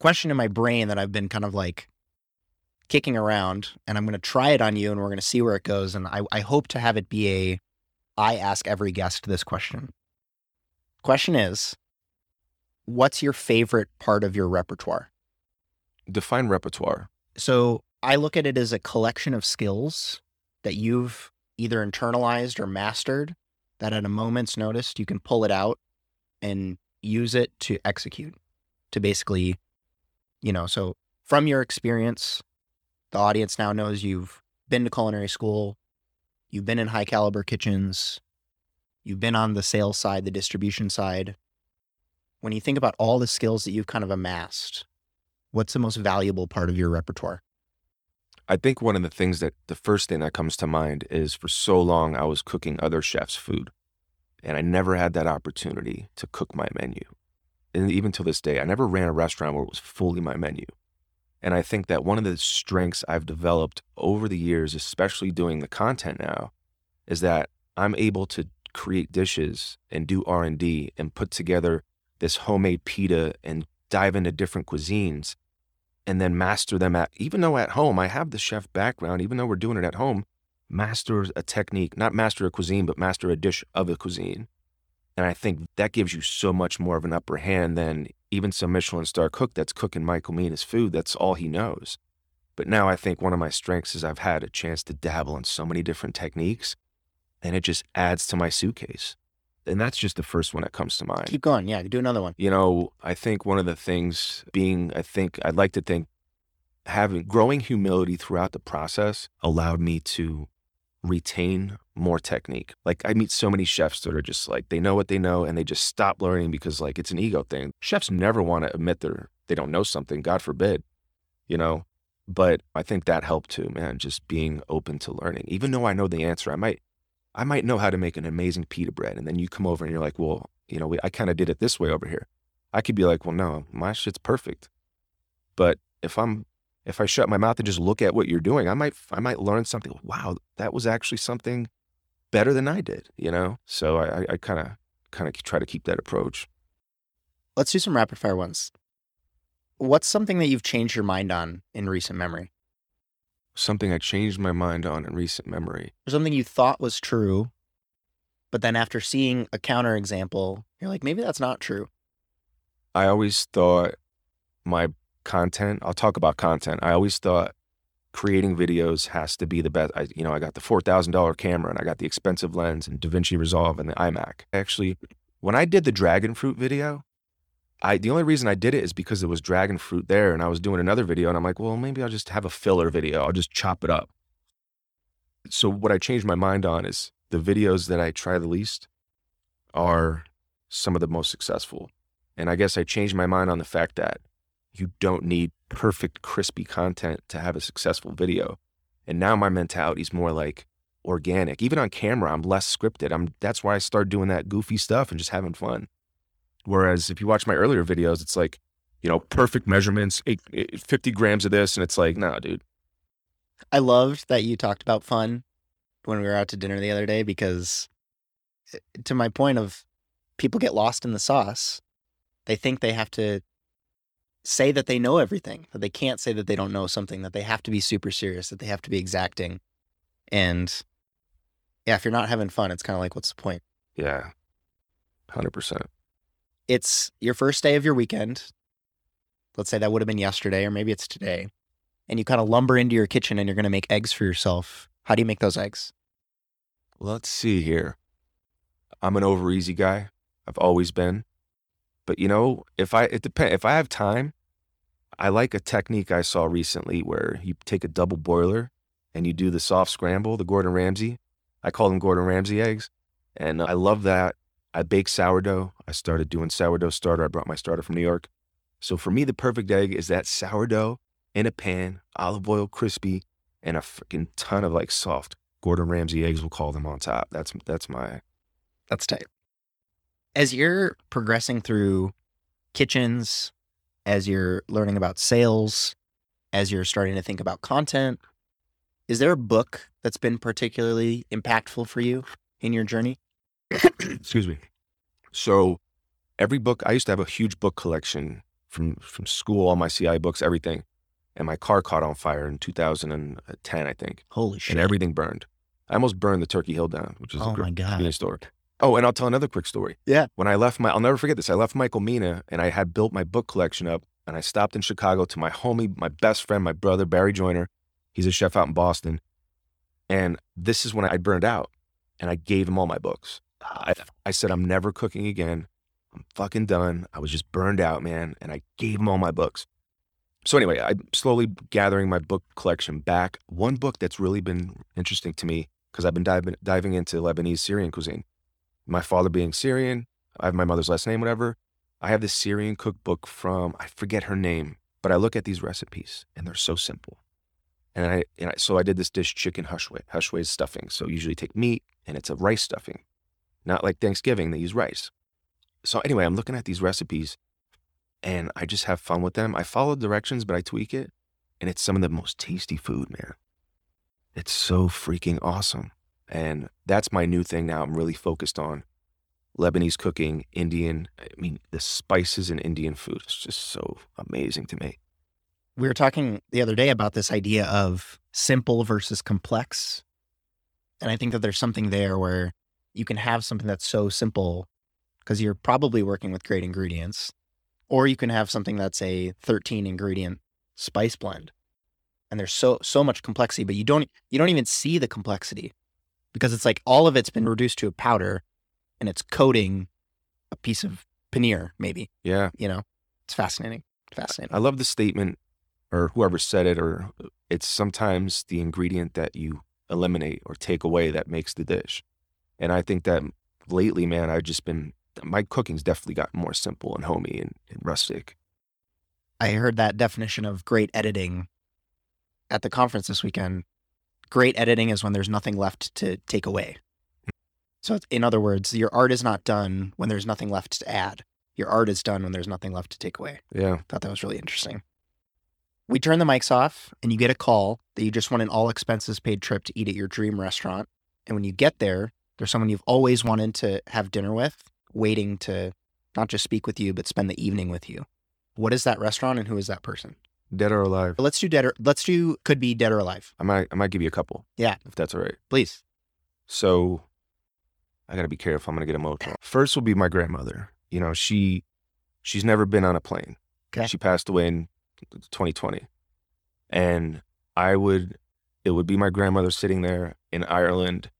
question in my brain that I've been kind of like kicking around, and I'm going to try it on you, and we're going to see where it goes. And I, I hope to have it be a I ask every guest this question. Question is, what's your favorite part of your repertoire? Define repertoire. So I look at it as a collection of skills that you've either internalized or mastered that at a moment's notice you can pull it out and use it to execute to basically you know so from your experience the audience now knows you've been to culinary school you've been in high caliber kitchens you've been on the sales side the distribution side. When you think about all the skills that you've kind of amassed what's the most valuable part of your repertoire I think one of the things that the first thing that comes to mind is for so long I was cooking other chefs' food and I never had that opportunity to cook my menu. And even to this day, I never ran a restaurant where it was fully my menu. And I think that one of the strengths I've developed over the years, especially doing the content now, is that I'm able to create dishes and do R&D and put together this homemade pita and dive into different cuisines and then master them at even though at home I have the chef background, even though we're doing it at home, master a technique, not master a cuisine, but master a dish of a cuisine. And I think that gives you so much more of an upper hand than even some Michelin star cook that's cooking Michael Mina's food. That's all he knows. But now I think one of my strengths is I've had a chance to dabble in so many different techniques and it just adds to my suitcase. And that's just the first one that comes to mind. keep going yeah do another one You know, I think one of the things being, I think, I'd like to think having growing humility throughout the process allowed me to retain more technique. Like I meet so many chefs that are just like, they know what they know and they just stop learning because like it's an ego thing. Chefs never want to admit they're, they don't know something, God forbid, you know? But I think that helped too, man, just being open to learning. Even though I know the answer, I might, I might know how to make an amazing pita bread. And then you come over and you're like, well, you know, we, I kind of did it this way over here. I could be like, well, no, my shit's perfect. But if I'm, if I shut my mouth and just look at what you're doing, I might, I might learn something. Wow, that was actually something better than I did, you know? So I, I kind of, kind of try to keep that approach. let's do some rapid fire ones what's something that you've changed your mind on in recent memory Something I changed my mind on in recent memory. or something you thought was true but then after seeing a counterexample you're like maybe that's not true I always thought my content, I'll talk about content. I always thought creating videos has to be the best. I, you know, I got the $4,000 camera and I got the expensive lens and DaVinci Resolve and the iMac. Actually, when I did the dragon fruit video, I the only reason I did it is because there was dragon fruit there and I was doing another video and I'm like, well, maybe I'll just have a filler video. I'll just chop it up. So what I changed my mind on is the videos that I try the least are some of the most successful. And I guess I changed my mind on the fact that you don't need perfect, crispy content to have a successful video. And now my mentality is more like organic. Even on camera, I'm less scripted. I'm that's why I started doing that goofy stuff and just having fun. Whereas if you watch my earlier videos, it's like, you know, perfect measurements, eight, eight- 50 grams of this. And it's like, nah, dude. I loved that you talked about fun when we were out to dinner the other day because, eh, to my point of people get lost in the sauce, they think they have to say that they know everything, that they can't say that they don't know something, that they have to be super serious, that they have to be exacting. And yeah, if you're not having fun, it's kind of like, what's the point? Yeah. 100%. It's your first day of your weekend. Let's say that would have been yesterday, or maybe it's today. And you kind of lumber into your kitchen and you're going to make eggs for yourself. How do you make those eggs? Let's see here. I'm an over easy guy. I've always been. But you know, if I it depend if I have time, I like a technique I saw recently where you take a double boiler and you do the soft scramble, the Gordon Ramsay. I call them Gordon Ramsay eggs. And I love that. I bake sourdough. I started doing sourdough starter. I brought my starter from New York. So for me, the perfect egg is that sourdough in a pan, olive oil crispy, and a freaking ton of like soft Gordon Ramsay eggs. We'll call them on top. That's that's my That's tight. As you're progressing through kitchens, as you're learning about sales, as you're starting to think about content, is there a book that's been particularly impactful for you in your journey? Excuse me. So every book I used to have a huge book collection from from school, all my CI books, everything. And my car caught on fire in 2010, I think, Holy shit. and everything burned. I almost burned the Turkey Hill down, which is oh a great my God. store. Oh, and I'll tell another quick story. Yeah. When I left my, I'll never forget this. I left Michael Mina and I had built my book collection up and I stopped in Chicago to my homie, my best friend, my brother, Barry Joyner. He's a chef out in Boston. And this is when I burned out and I gave him all my books. I, I said, I'm never cooking again. I'm fucking done. I was just burned out, man. And I gave him all my books. So anyway, I'm slowly gathering my book collection back. One book that's really been interesting to me because I've been diving, diving into Lebanese Syrian cuisine. My father being Syrian, I have my mother's last name, whatever. I have this Syrian cookbook from I forget her name, but I look at these recipes and they're so simple. And I, and I so I did this dish chicken hashweh. Hashweh is stuffing. So usually take meat and it's a rice stuffing. Not like Thanksgiving, they use rice. So anyway, I'm looking at these recipes and I just have fun with them. I follow directions, but I tweak it. And it's some of the most tasty food, man. It's so freaking awesome. And that's my new thing now. I'm really focused on Lebanese cooking, Indian. I mean, the spices in Indian food is just so amazing to me. we were talking the other day about this idea of simple versus complex. And I think that there's something there where you can have something that's so simple because you're probably working with great ingredients, or you can have something that's a 13 ingredient spice blend. And there's so so much complexity, but you don't you don't even see the complexity because it's like all of it's been reduced to a powder and it's coating a piece of paneer, maybe. Yeah. You know, it's fascinating. Fascinating. I love the statement, or whoever said it, or uh, it's sometimes the ingredient that you eliminate or take away that makes the dish. And I think that lately, man, I've just been, my cooking's definitely gotten more simple and homey and, and rustic. I heard that definition of great editing at the conference this weekend. Great editing is when there's nothing left to take away. So, in other words, your art is not done when there's nothing left to add. Your art is done when there's nothing left to take away. Yeah. Thought that was really interesting. We turn the mics off and you get a call that you just want an all expenses paid trip to eat at your dream restaurant. And when you get there, there's someone you've always wanted to have dinner with, waiting to not just speak with you, but spend the evening with you. What is that restaurant and who is that person? Dead or alive. Let's do dead or let's do could be dead or alive. I might, I might give you a couple. Yeah. If that's all right. Please. So I got to be careful. I'm to get emotional. First will be my grandmother. You know, she she's never been on a plane. Okay. She passed away in 2020. And I would it would be my grandmother sitting there in Ireland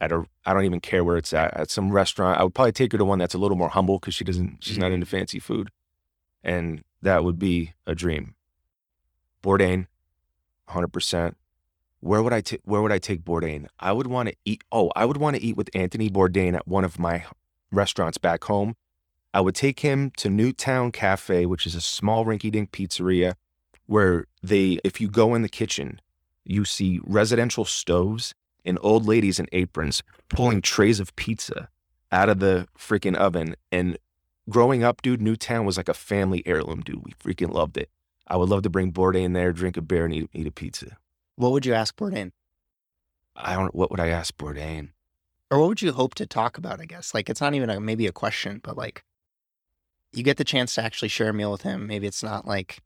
at a I don't even care where it's at at some restaurant. I would probably take her to one that's a little more humble cuz she doesn't she's not mm. into fancy food. And that would be a dream. Bourdain 100%. Where would I ta- where would I take Bourdain? I would want to eat oh, I would want to eat with Anthony Bourdain at one of my restaurants back home. I would take him to Newtown Cafe, which is a small rinky-dink pizzeria where they if you go in the kitchen, you see residential stoves and old ladies in aprons pulling trays of pizza out of the freaking oven and growing up, dude, Newtown was like a family heirloom, dude. We freaking loved it. I would love to bring Bourdain there, drink a beer, and eat, eat a pizza. What would you ask Bourdain? I don't. What would I ask Bourdain? Or what would you hope to talk about, I guess? Like it's not even a, maybe a question, but like you get the chance to actually share a meal with him. Maybe it's not like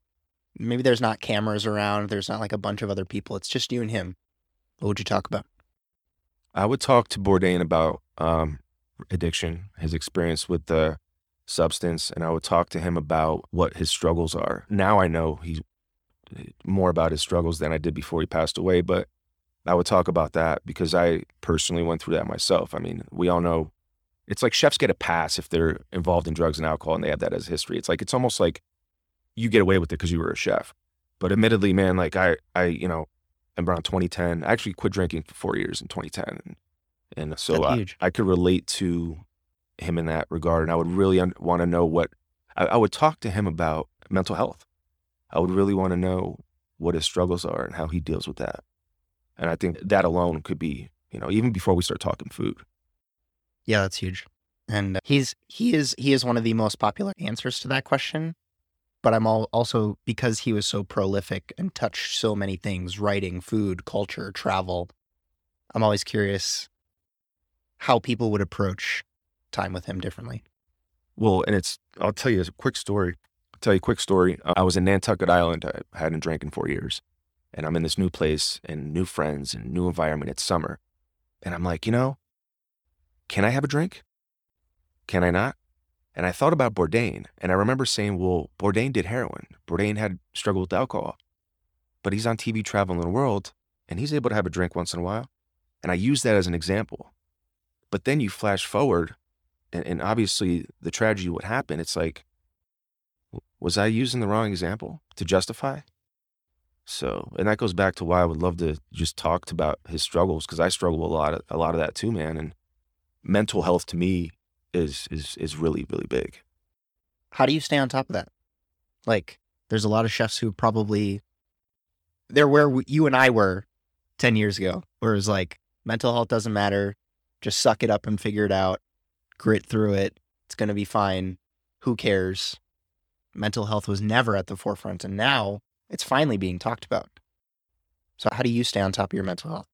maybe there's not cameras around, there's not like a bunch of other people. It's just you and him. What would you talk about? I would talk to Bourdain about um, addiction, his experience with the substance, and I would talk to him about what his struggles are. Now I know he's more about his struggles than I did before he passed away, but I would talk about that because I personally went through that myself. I mean, we all know it's like chefs get a pass if they're involved in drugs and alcohol and they have that as history. It's like it's almost like you get away with it because you were a chef. But admittedly, man, like I, I, you know, around 2010, I actually quit drinking for four years in 2010, and, and so I. I could relate to him in that regard, and I would really un- want to know what I, I would talk to him about mental health. I would really want to know what his struggles are and how he deals with that. And I think that alone could be, you know, even before we start talking food. Yeah, that's huge. And uh, he's he is he is one of the most popular answers to that question. But I'm all, also because he was so prolific and touched so many things, writing, food, culture, travel. I'm always curious how people would approach time with him differently. Well, and it's, I'll tell you a quick story. I'll tell you a quick story. I was in Nantucket Island. I hadn't drank in four years. And I'm in this new place and new friends and new environment. It's summer. And I'm like, you know, can I have a drink? Can I not? And I thought about Bourdain. And I remember saying, well, Bourdain did heroin. Bourdain had struggled with alcohol. But he's on TV traveling the world and he's able to have a drink once in a while. And I use that as an example. But then you flash forward and, and obviously the tragedy would happen. It's like, was I using the wrong example to justify? So, and that goes back to why I would love to just talk about his struggles because I struggle a lot, a lot of that too, man. And mental health to me is is is really really big. How do you stay on top of that? Like, there's a lot of chefs who probably they're where you and I were ten years ago, where it's like mental health doesn't matter, just suck it up and figure it out grit through it. It's to be fine. Who cares? Mental health was never at the forefront, and now it's finally being talked about. So, how do you stay on top of your mental health?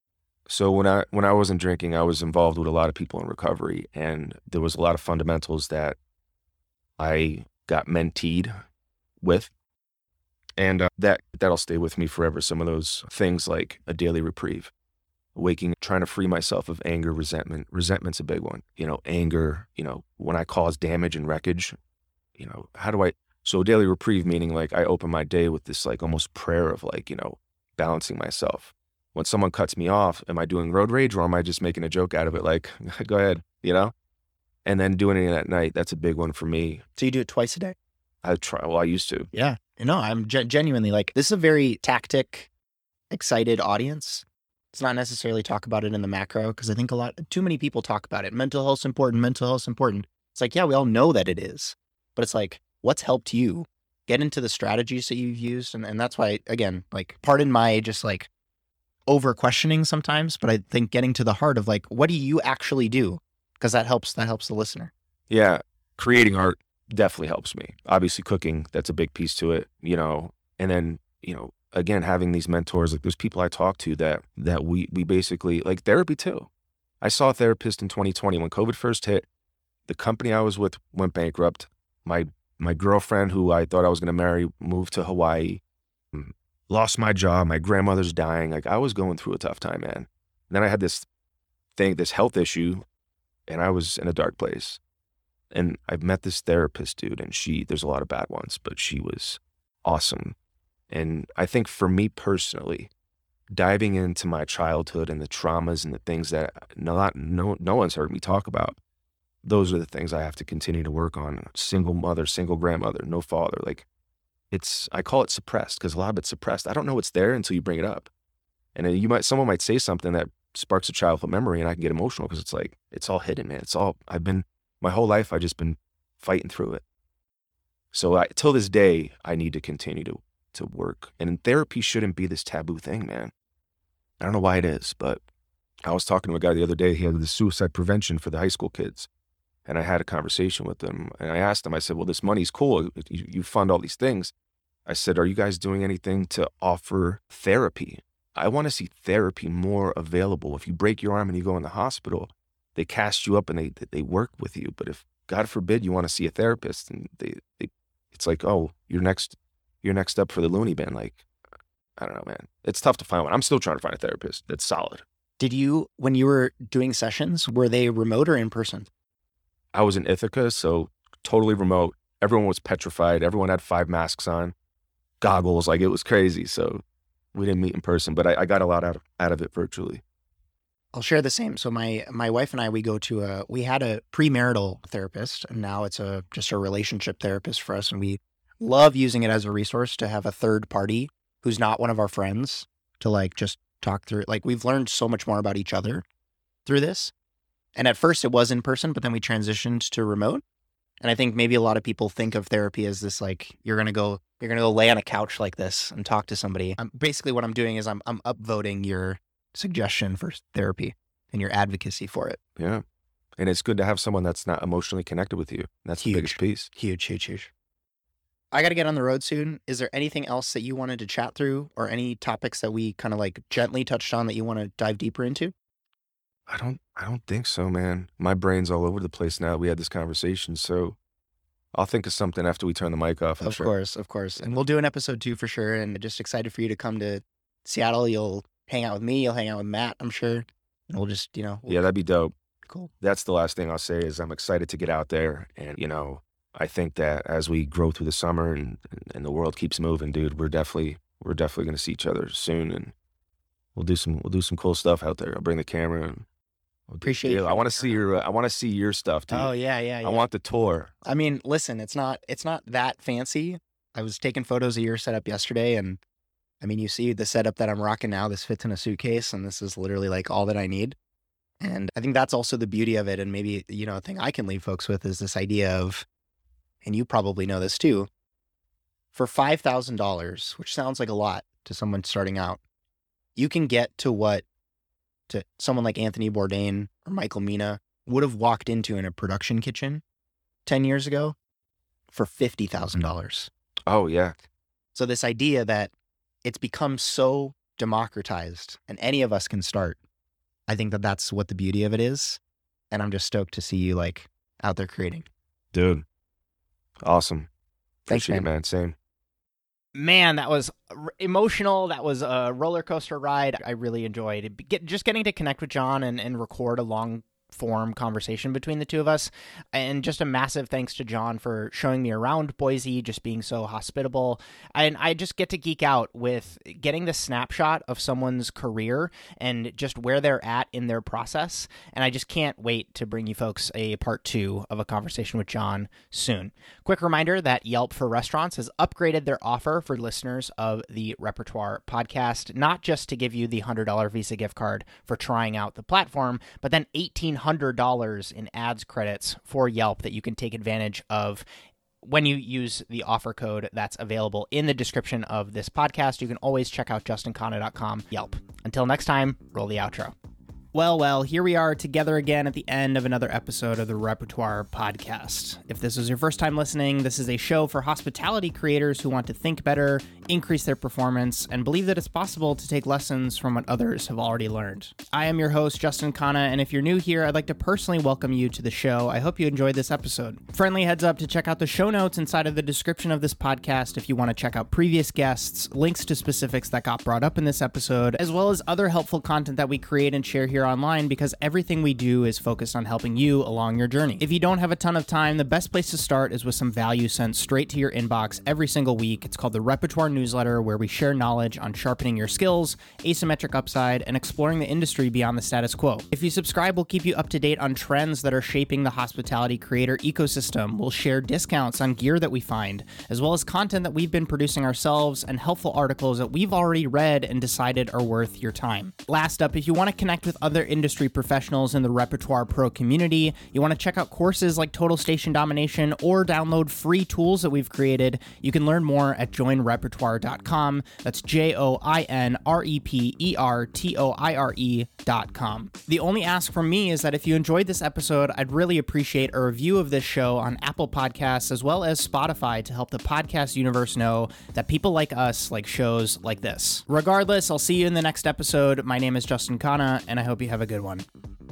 So when I when I wasn't drinking, I was involved with a lot of people in recovery, and there was a lot of fundamentals that I got menteed with, and uh, that that'll stay with me forever. Some of those things like a daily reprieve, waking, trying to free myself of anger, resentment. Resentment's a big one. You know, anger, you know, when I cause damage and wreckage, you know, how do I, so daily reprieve meaning like I open my day with this like almost prayer of like, you know, balancing myself. When someone cuts me off, am I doing road rage or am I just making a joke out of it? Like, go ahead, you know? And then doing it at night, that's a big one for me. So you do it twice a day? I try, well, I used to. Yeah. No, I'm genuinely like, this is a very tactic, excited audience. It's not necessarily talk about it in the macro because I think a lot, too many people talk about it. Mental health's important. Mental health's important. It's like, yeah, we all know that it is, but it's like, what's helped you get into the strategies that you've used? And, and that's why, again, like, pardon my just like over questioning sometimes, but I think getting to the heart of like, what do you actually do? Because that helps, that helps the listener. Yeah. Creating art definitely helps me. Obviously, cooking, that's a big piece to it, you know, and then, you know, again having these mentors like there's people i talk to that that we we basically like therapy too i saw a therapist in 2020 when covid first hit the company i was with went bankrupt my my girlfriend who i thought i was going to marry moved to hawaii lost my job my grandmother's dying like i was going through a tough time man and then i had this thing this health issue and i was in a dark place and i met this therapist dude and she there's a lot of bad ones but she was awesome and I think for me personally, diving into my childhood and the traumas and the things that not, no, no one's heard me talk about, those are the things I have to continue to work on. Single mother, single grandmother, no father. Like it's, I call it suppressed because a lot of it's suppressed. I don't know what's there until you bring it up. And you might, someone might say something that sparks a childhood memory and I can get emotional because it's like, it's all hidden, man. It's all, I've been, my whole life, I've just been fighting through it. So I, till this day, I need to continue to to work. And therapy shouldn't be this taboo thing, man. I don't know why it is, but I was talking to a guy the other day. He had the suicide prevention for the high school kids. And I had a conversation with them And I asked them, I said, Well, this money's cool. You, you fund all these things. I said, Are you guys doing anything to offer therapy? I want to see therapy more available. If you break your arm and you go in the hospital, they cast you up and they they work with you. But if God forbid you want to see a therapist and they, they it's like, oh, you're next you're next up for the loony bin. Like, I don't know, man. It's tough to find one. I'm still trying to find a therapist that's solid. Did you, when you were doing sessions, were they remote or in person? I was in Ithaca, so totally remote. Everyone was petrified. Everyone had five masks on, goggles. Like it was crazy. So we didn't meet in person, but I, I got a lot out of, out of it virtually. I'll share the same. So my my wife and I we go to a we had a premarital therapist and now it's a just a relationship therapist for us and we love using it as a resource to have a third party who's not one of our friends to like just talk through. Like we've learned so much more about each other through this. And at first it was in person, but then we transitioned to remote. And I think maybe a lot of people think of therapy as this like you're gonna go you're gonna go lay on a couch like this and talk to somebody. Um, basically, what I'm doing is I'm I'm upvoting your suggestion for therapy and your advocacy for it. Yeah. And it's good to have someone that's not emotionally connected with you. That's Huge. the biggest piece. Huge, huge, huge. I got to get on the road soon. Is there anything else that you wanted to chat through or any topics that we kind of like gently touched on that you want to dive deeper into? I don't I don't think so, man. My brain's all over the place now. that We had this conversation, so I'll think of something after we turn the mic off. I'm of sure. course, of course. And we'll do an episode two for sure. And just excited for you to come to Seattle. You'll hang out with me. You'll hang out with Matt, I'm sure. And we'll just, you know, we'll- Yeah, that'd be dope. cool. That's the last thing I'll say is I'm excited to get out there and you know, I think that as we grow through the summer and and the world keeps moving, dude, we're definitely we're definitely going to see each other soon and we'll do some we'll do some cool stuff out there. I'll bring the camera and Oh, Appreciate Yeah, you I want to see your I want to see your stuff, dude. Oh, yeah, yeah, yeah. I want the tour. I mean, listen, it's not it's not that fancy. I was taking photos of your setup yesterday and I mean, you see the setup that I'm rocking now. This fits in a suitcase and this is literally like all that I need. And I think that's also the beauty of it and maybe, you know, a thing I can leave folks with is this idea of and you probably know this too. For $5,000, which sounds like a lot to someone starting out, you can get to what to someone like Anthony Bourdain or Michael Mina would have walked into in a production kitchen 10 years ago for $50,000. Oh yeah. So, this idea that it's become so democratized and any of us can start, I think that that's what the beauty of it is. And I'm just stoked to see you like out there creating. Dude. Awesome. Thanks, Appreciate it, man. man. Same. Man, that was emotional. That was a roller coaster ride. I really enjoyed it. Get, just getting to connect with Jon and, and record a long form conversation between the two of us. And just a massive thanks to Jon for showing me around Boise, just being so hospitable. And I just get to geek out with getting the snapshot of someone's career and just where they're at in their process. And I just can't wait to bring you folks a part two of a conversation with Jon soon. Quick reminder that Yelp for Restaurants has upgraded their offer for listeners of the Repertoire podcast, not just to give you the $100 Visa gift card for trying out the platform, but then $1,800 in ads credits for Yelp that you can take advantage of when you use the offer code that's available in the description of this podcast. You can always check out justinkhanna.com Yelp. Until next time, roll the outro. Well, well, here we are together again at the end of another episode of the Repertoire Podcast. If this is your first time listening, this is a show for hospitality creators who want to think better, increase their performance, and believe that it's possible to take lessons from what others have already learned. I am your host, Justin Khanna, and if you're new here, I'd like to personally welcome you to the show. I hope you enjoyed this episode. Friendly heads up to check out the show notes inside of the description of this podcast if you want to check out previous guests, links to specifics that got brought up in this episode, as well as other helpful content that we create and share here online because everything we do is focused on helping you along your journey. If you don't have a ton of time, the best place to start is with some value sent straight to your inbox every single week. It's called the Repertoire Newsletter, where we share knowledge on sharpening your skills, asymmetric upside, and exploring the industry beyond the status quo. If you subscribe, we'll keep you up to date on trends that are shaping the hospitality creator ecosystem. We'll share discounts on gear that we find, as well as content that we've been producing ourselves and helpful articles that we've already read and decided are worth your time. Last up, if you want to connect with other industry professionals in the Repertoire Pro community, you want to check out courses like Total Station Domination or download free tools that we've created, you can learn more at joinrepertoire.com. That's J O I N R E P E R T O I R E.com. The only ask from me is that if you enjoyed this episode, I'd really appreciate a review of this show on Apple Podcasts as well as Spotify to help the podcast universe know that people like us like shows like this. Regardless, I'll see you in the next episode. My name is Justin Khanna, and I Hope you have a good one. Mm-hmm.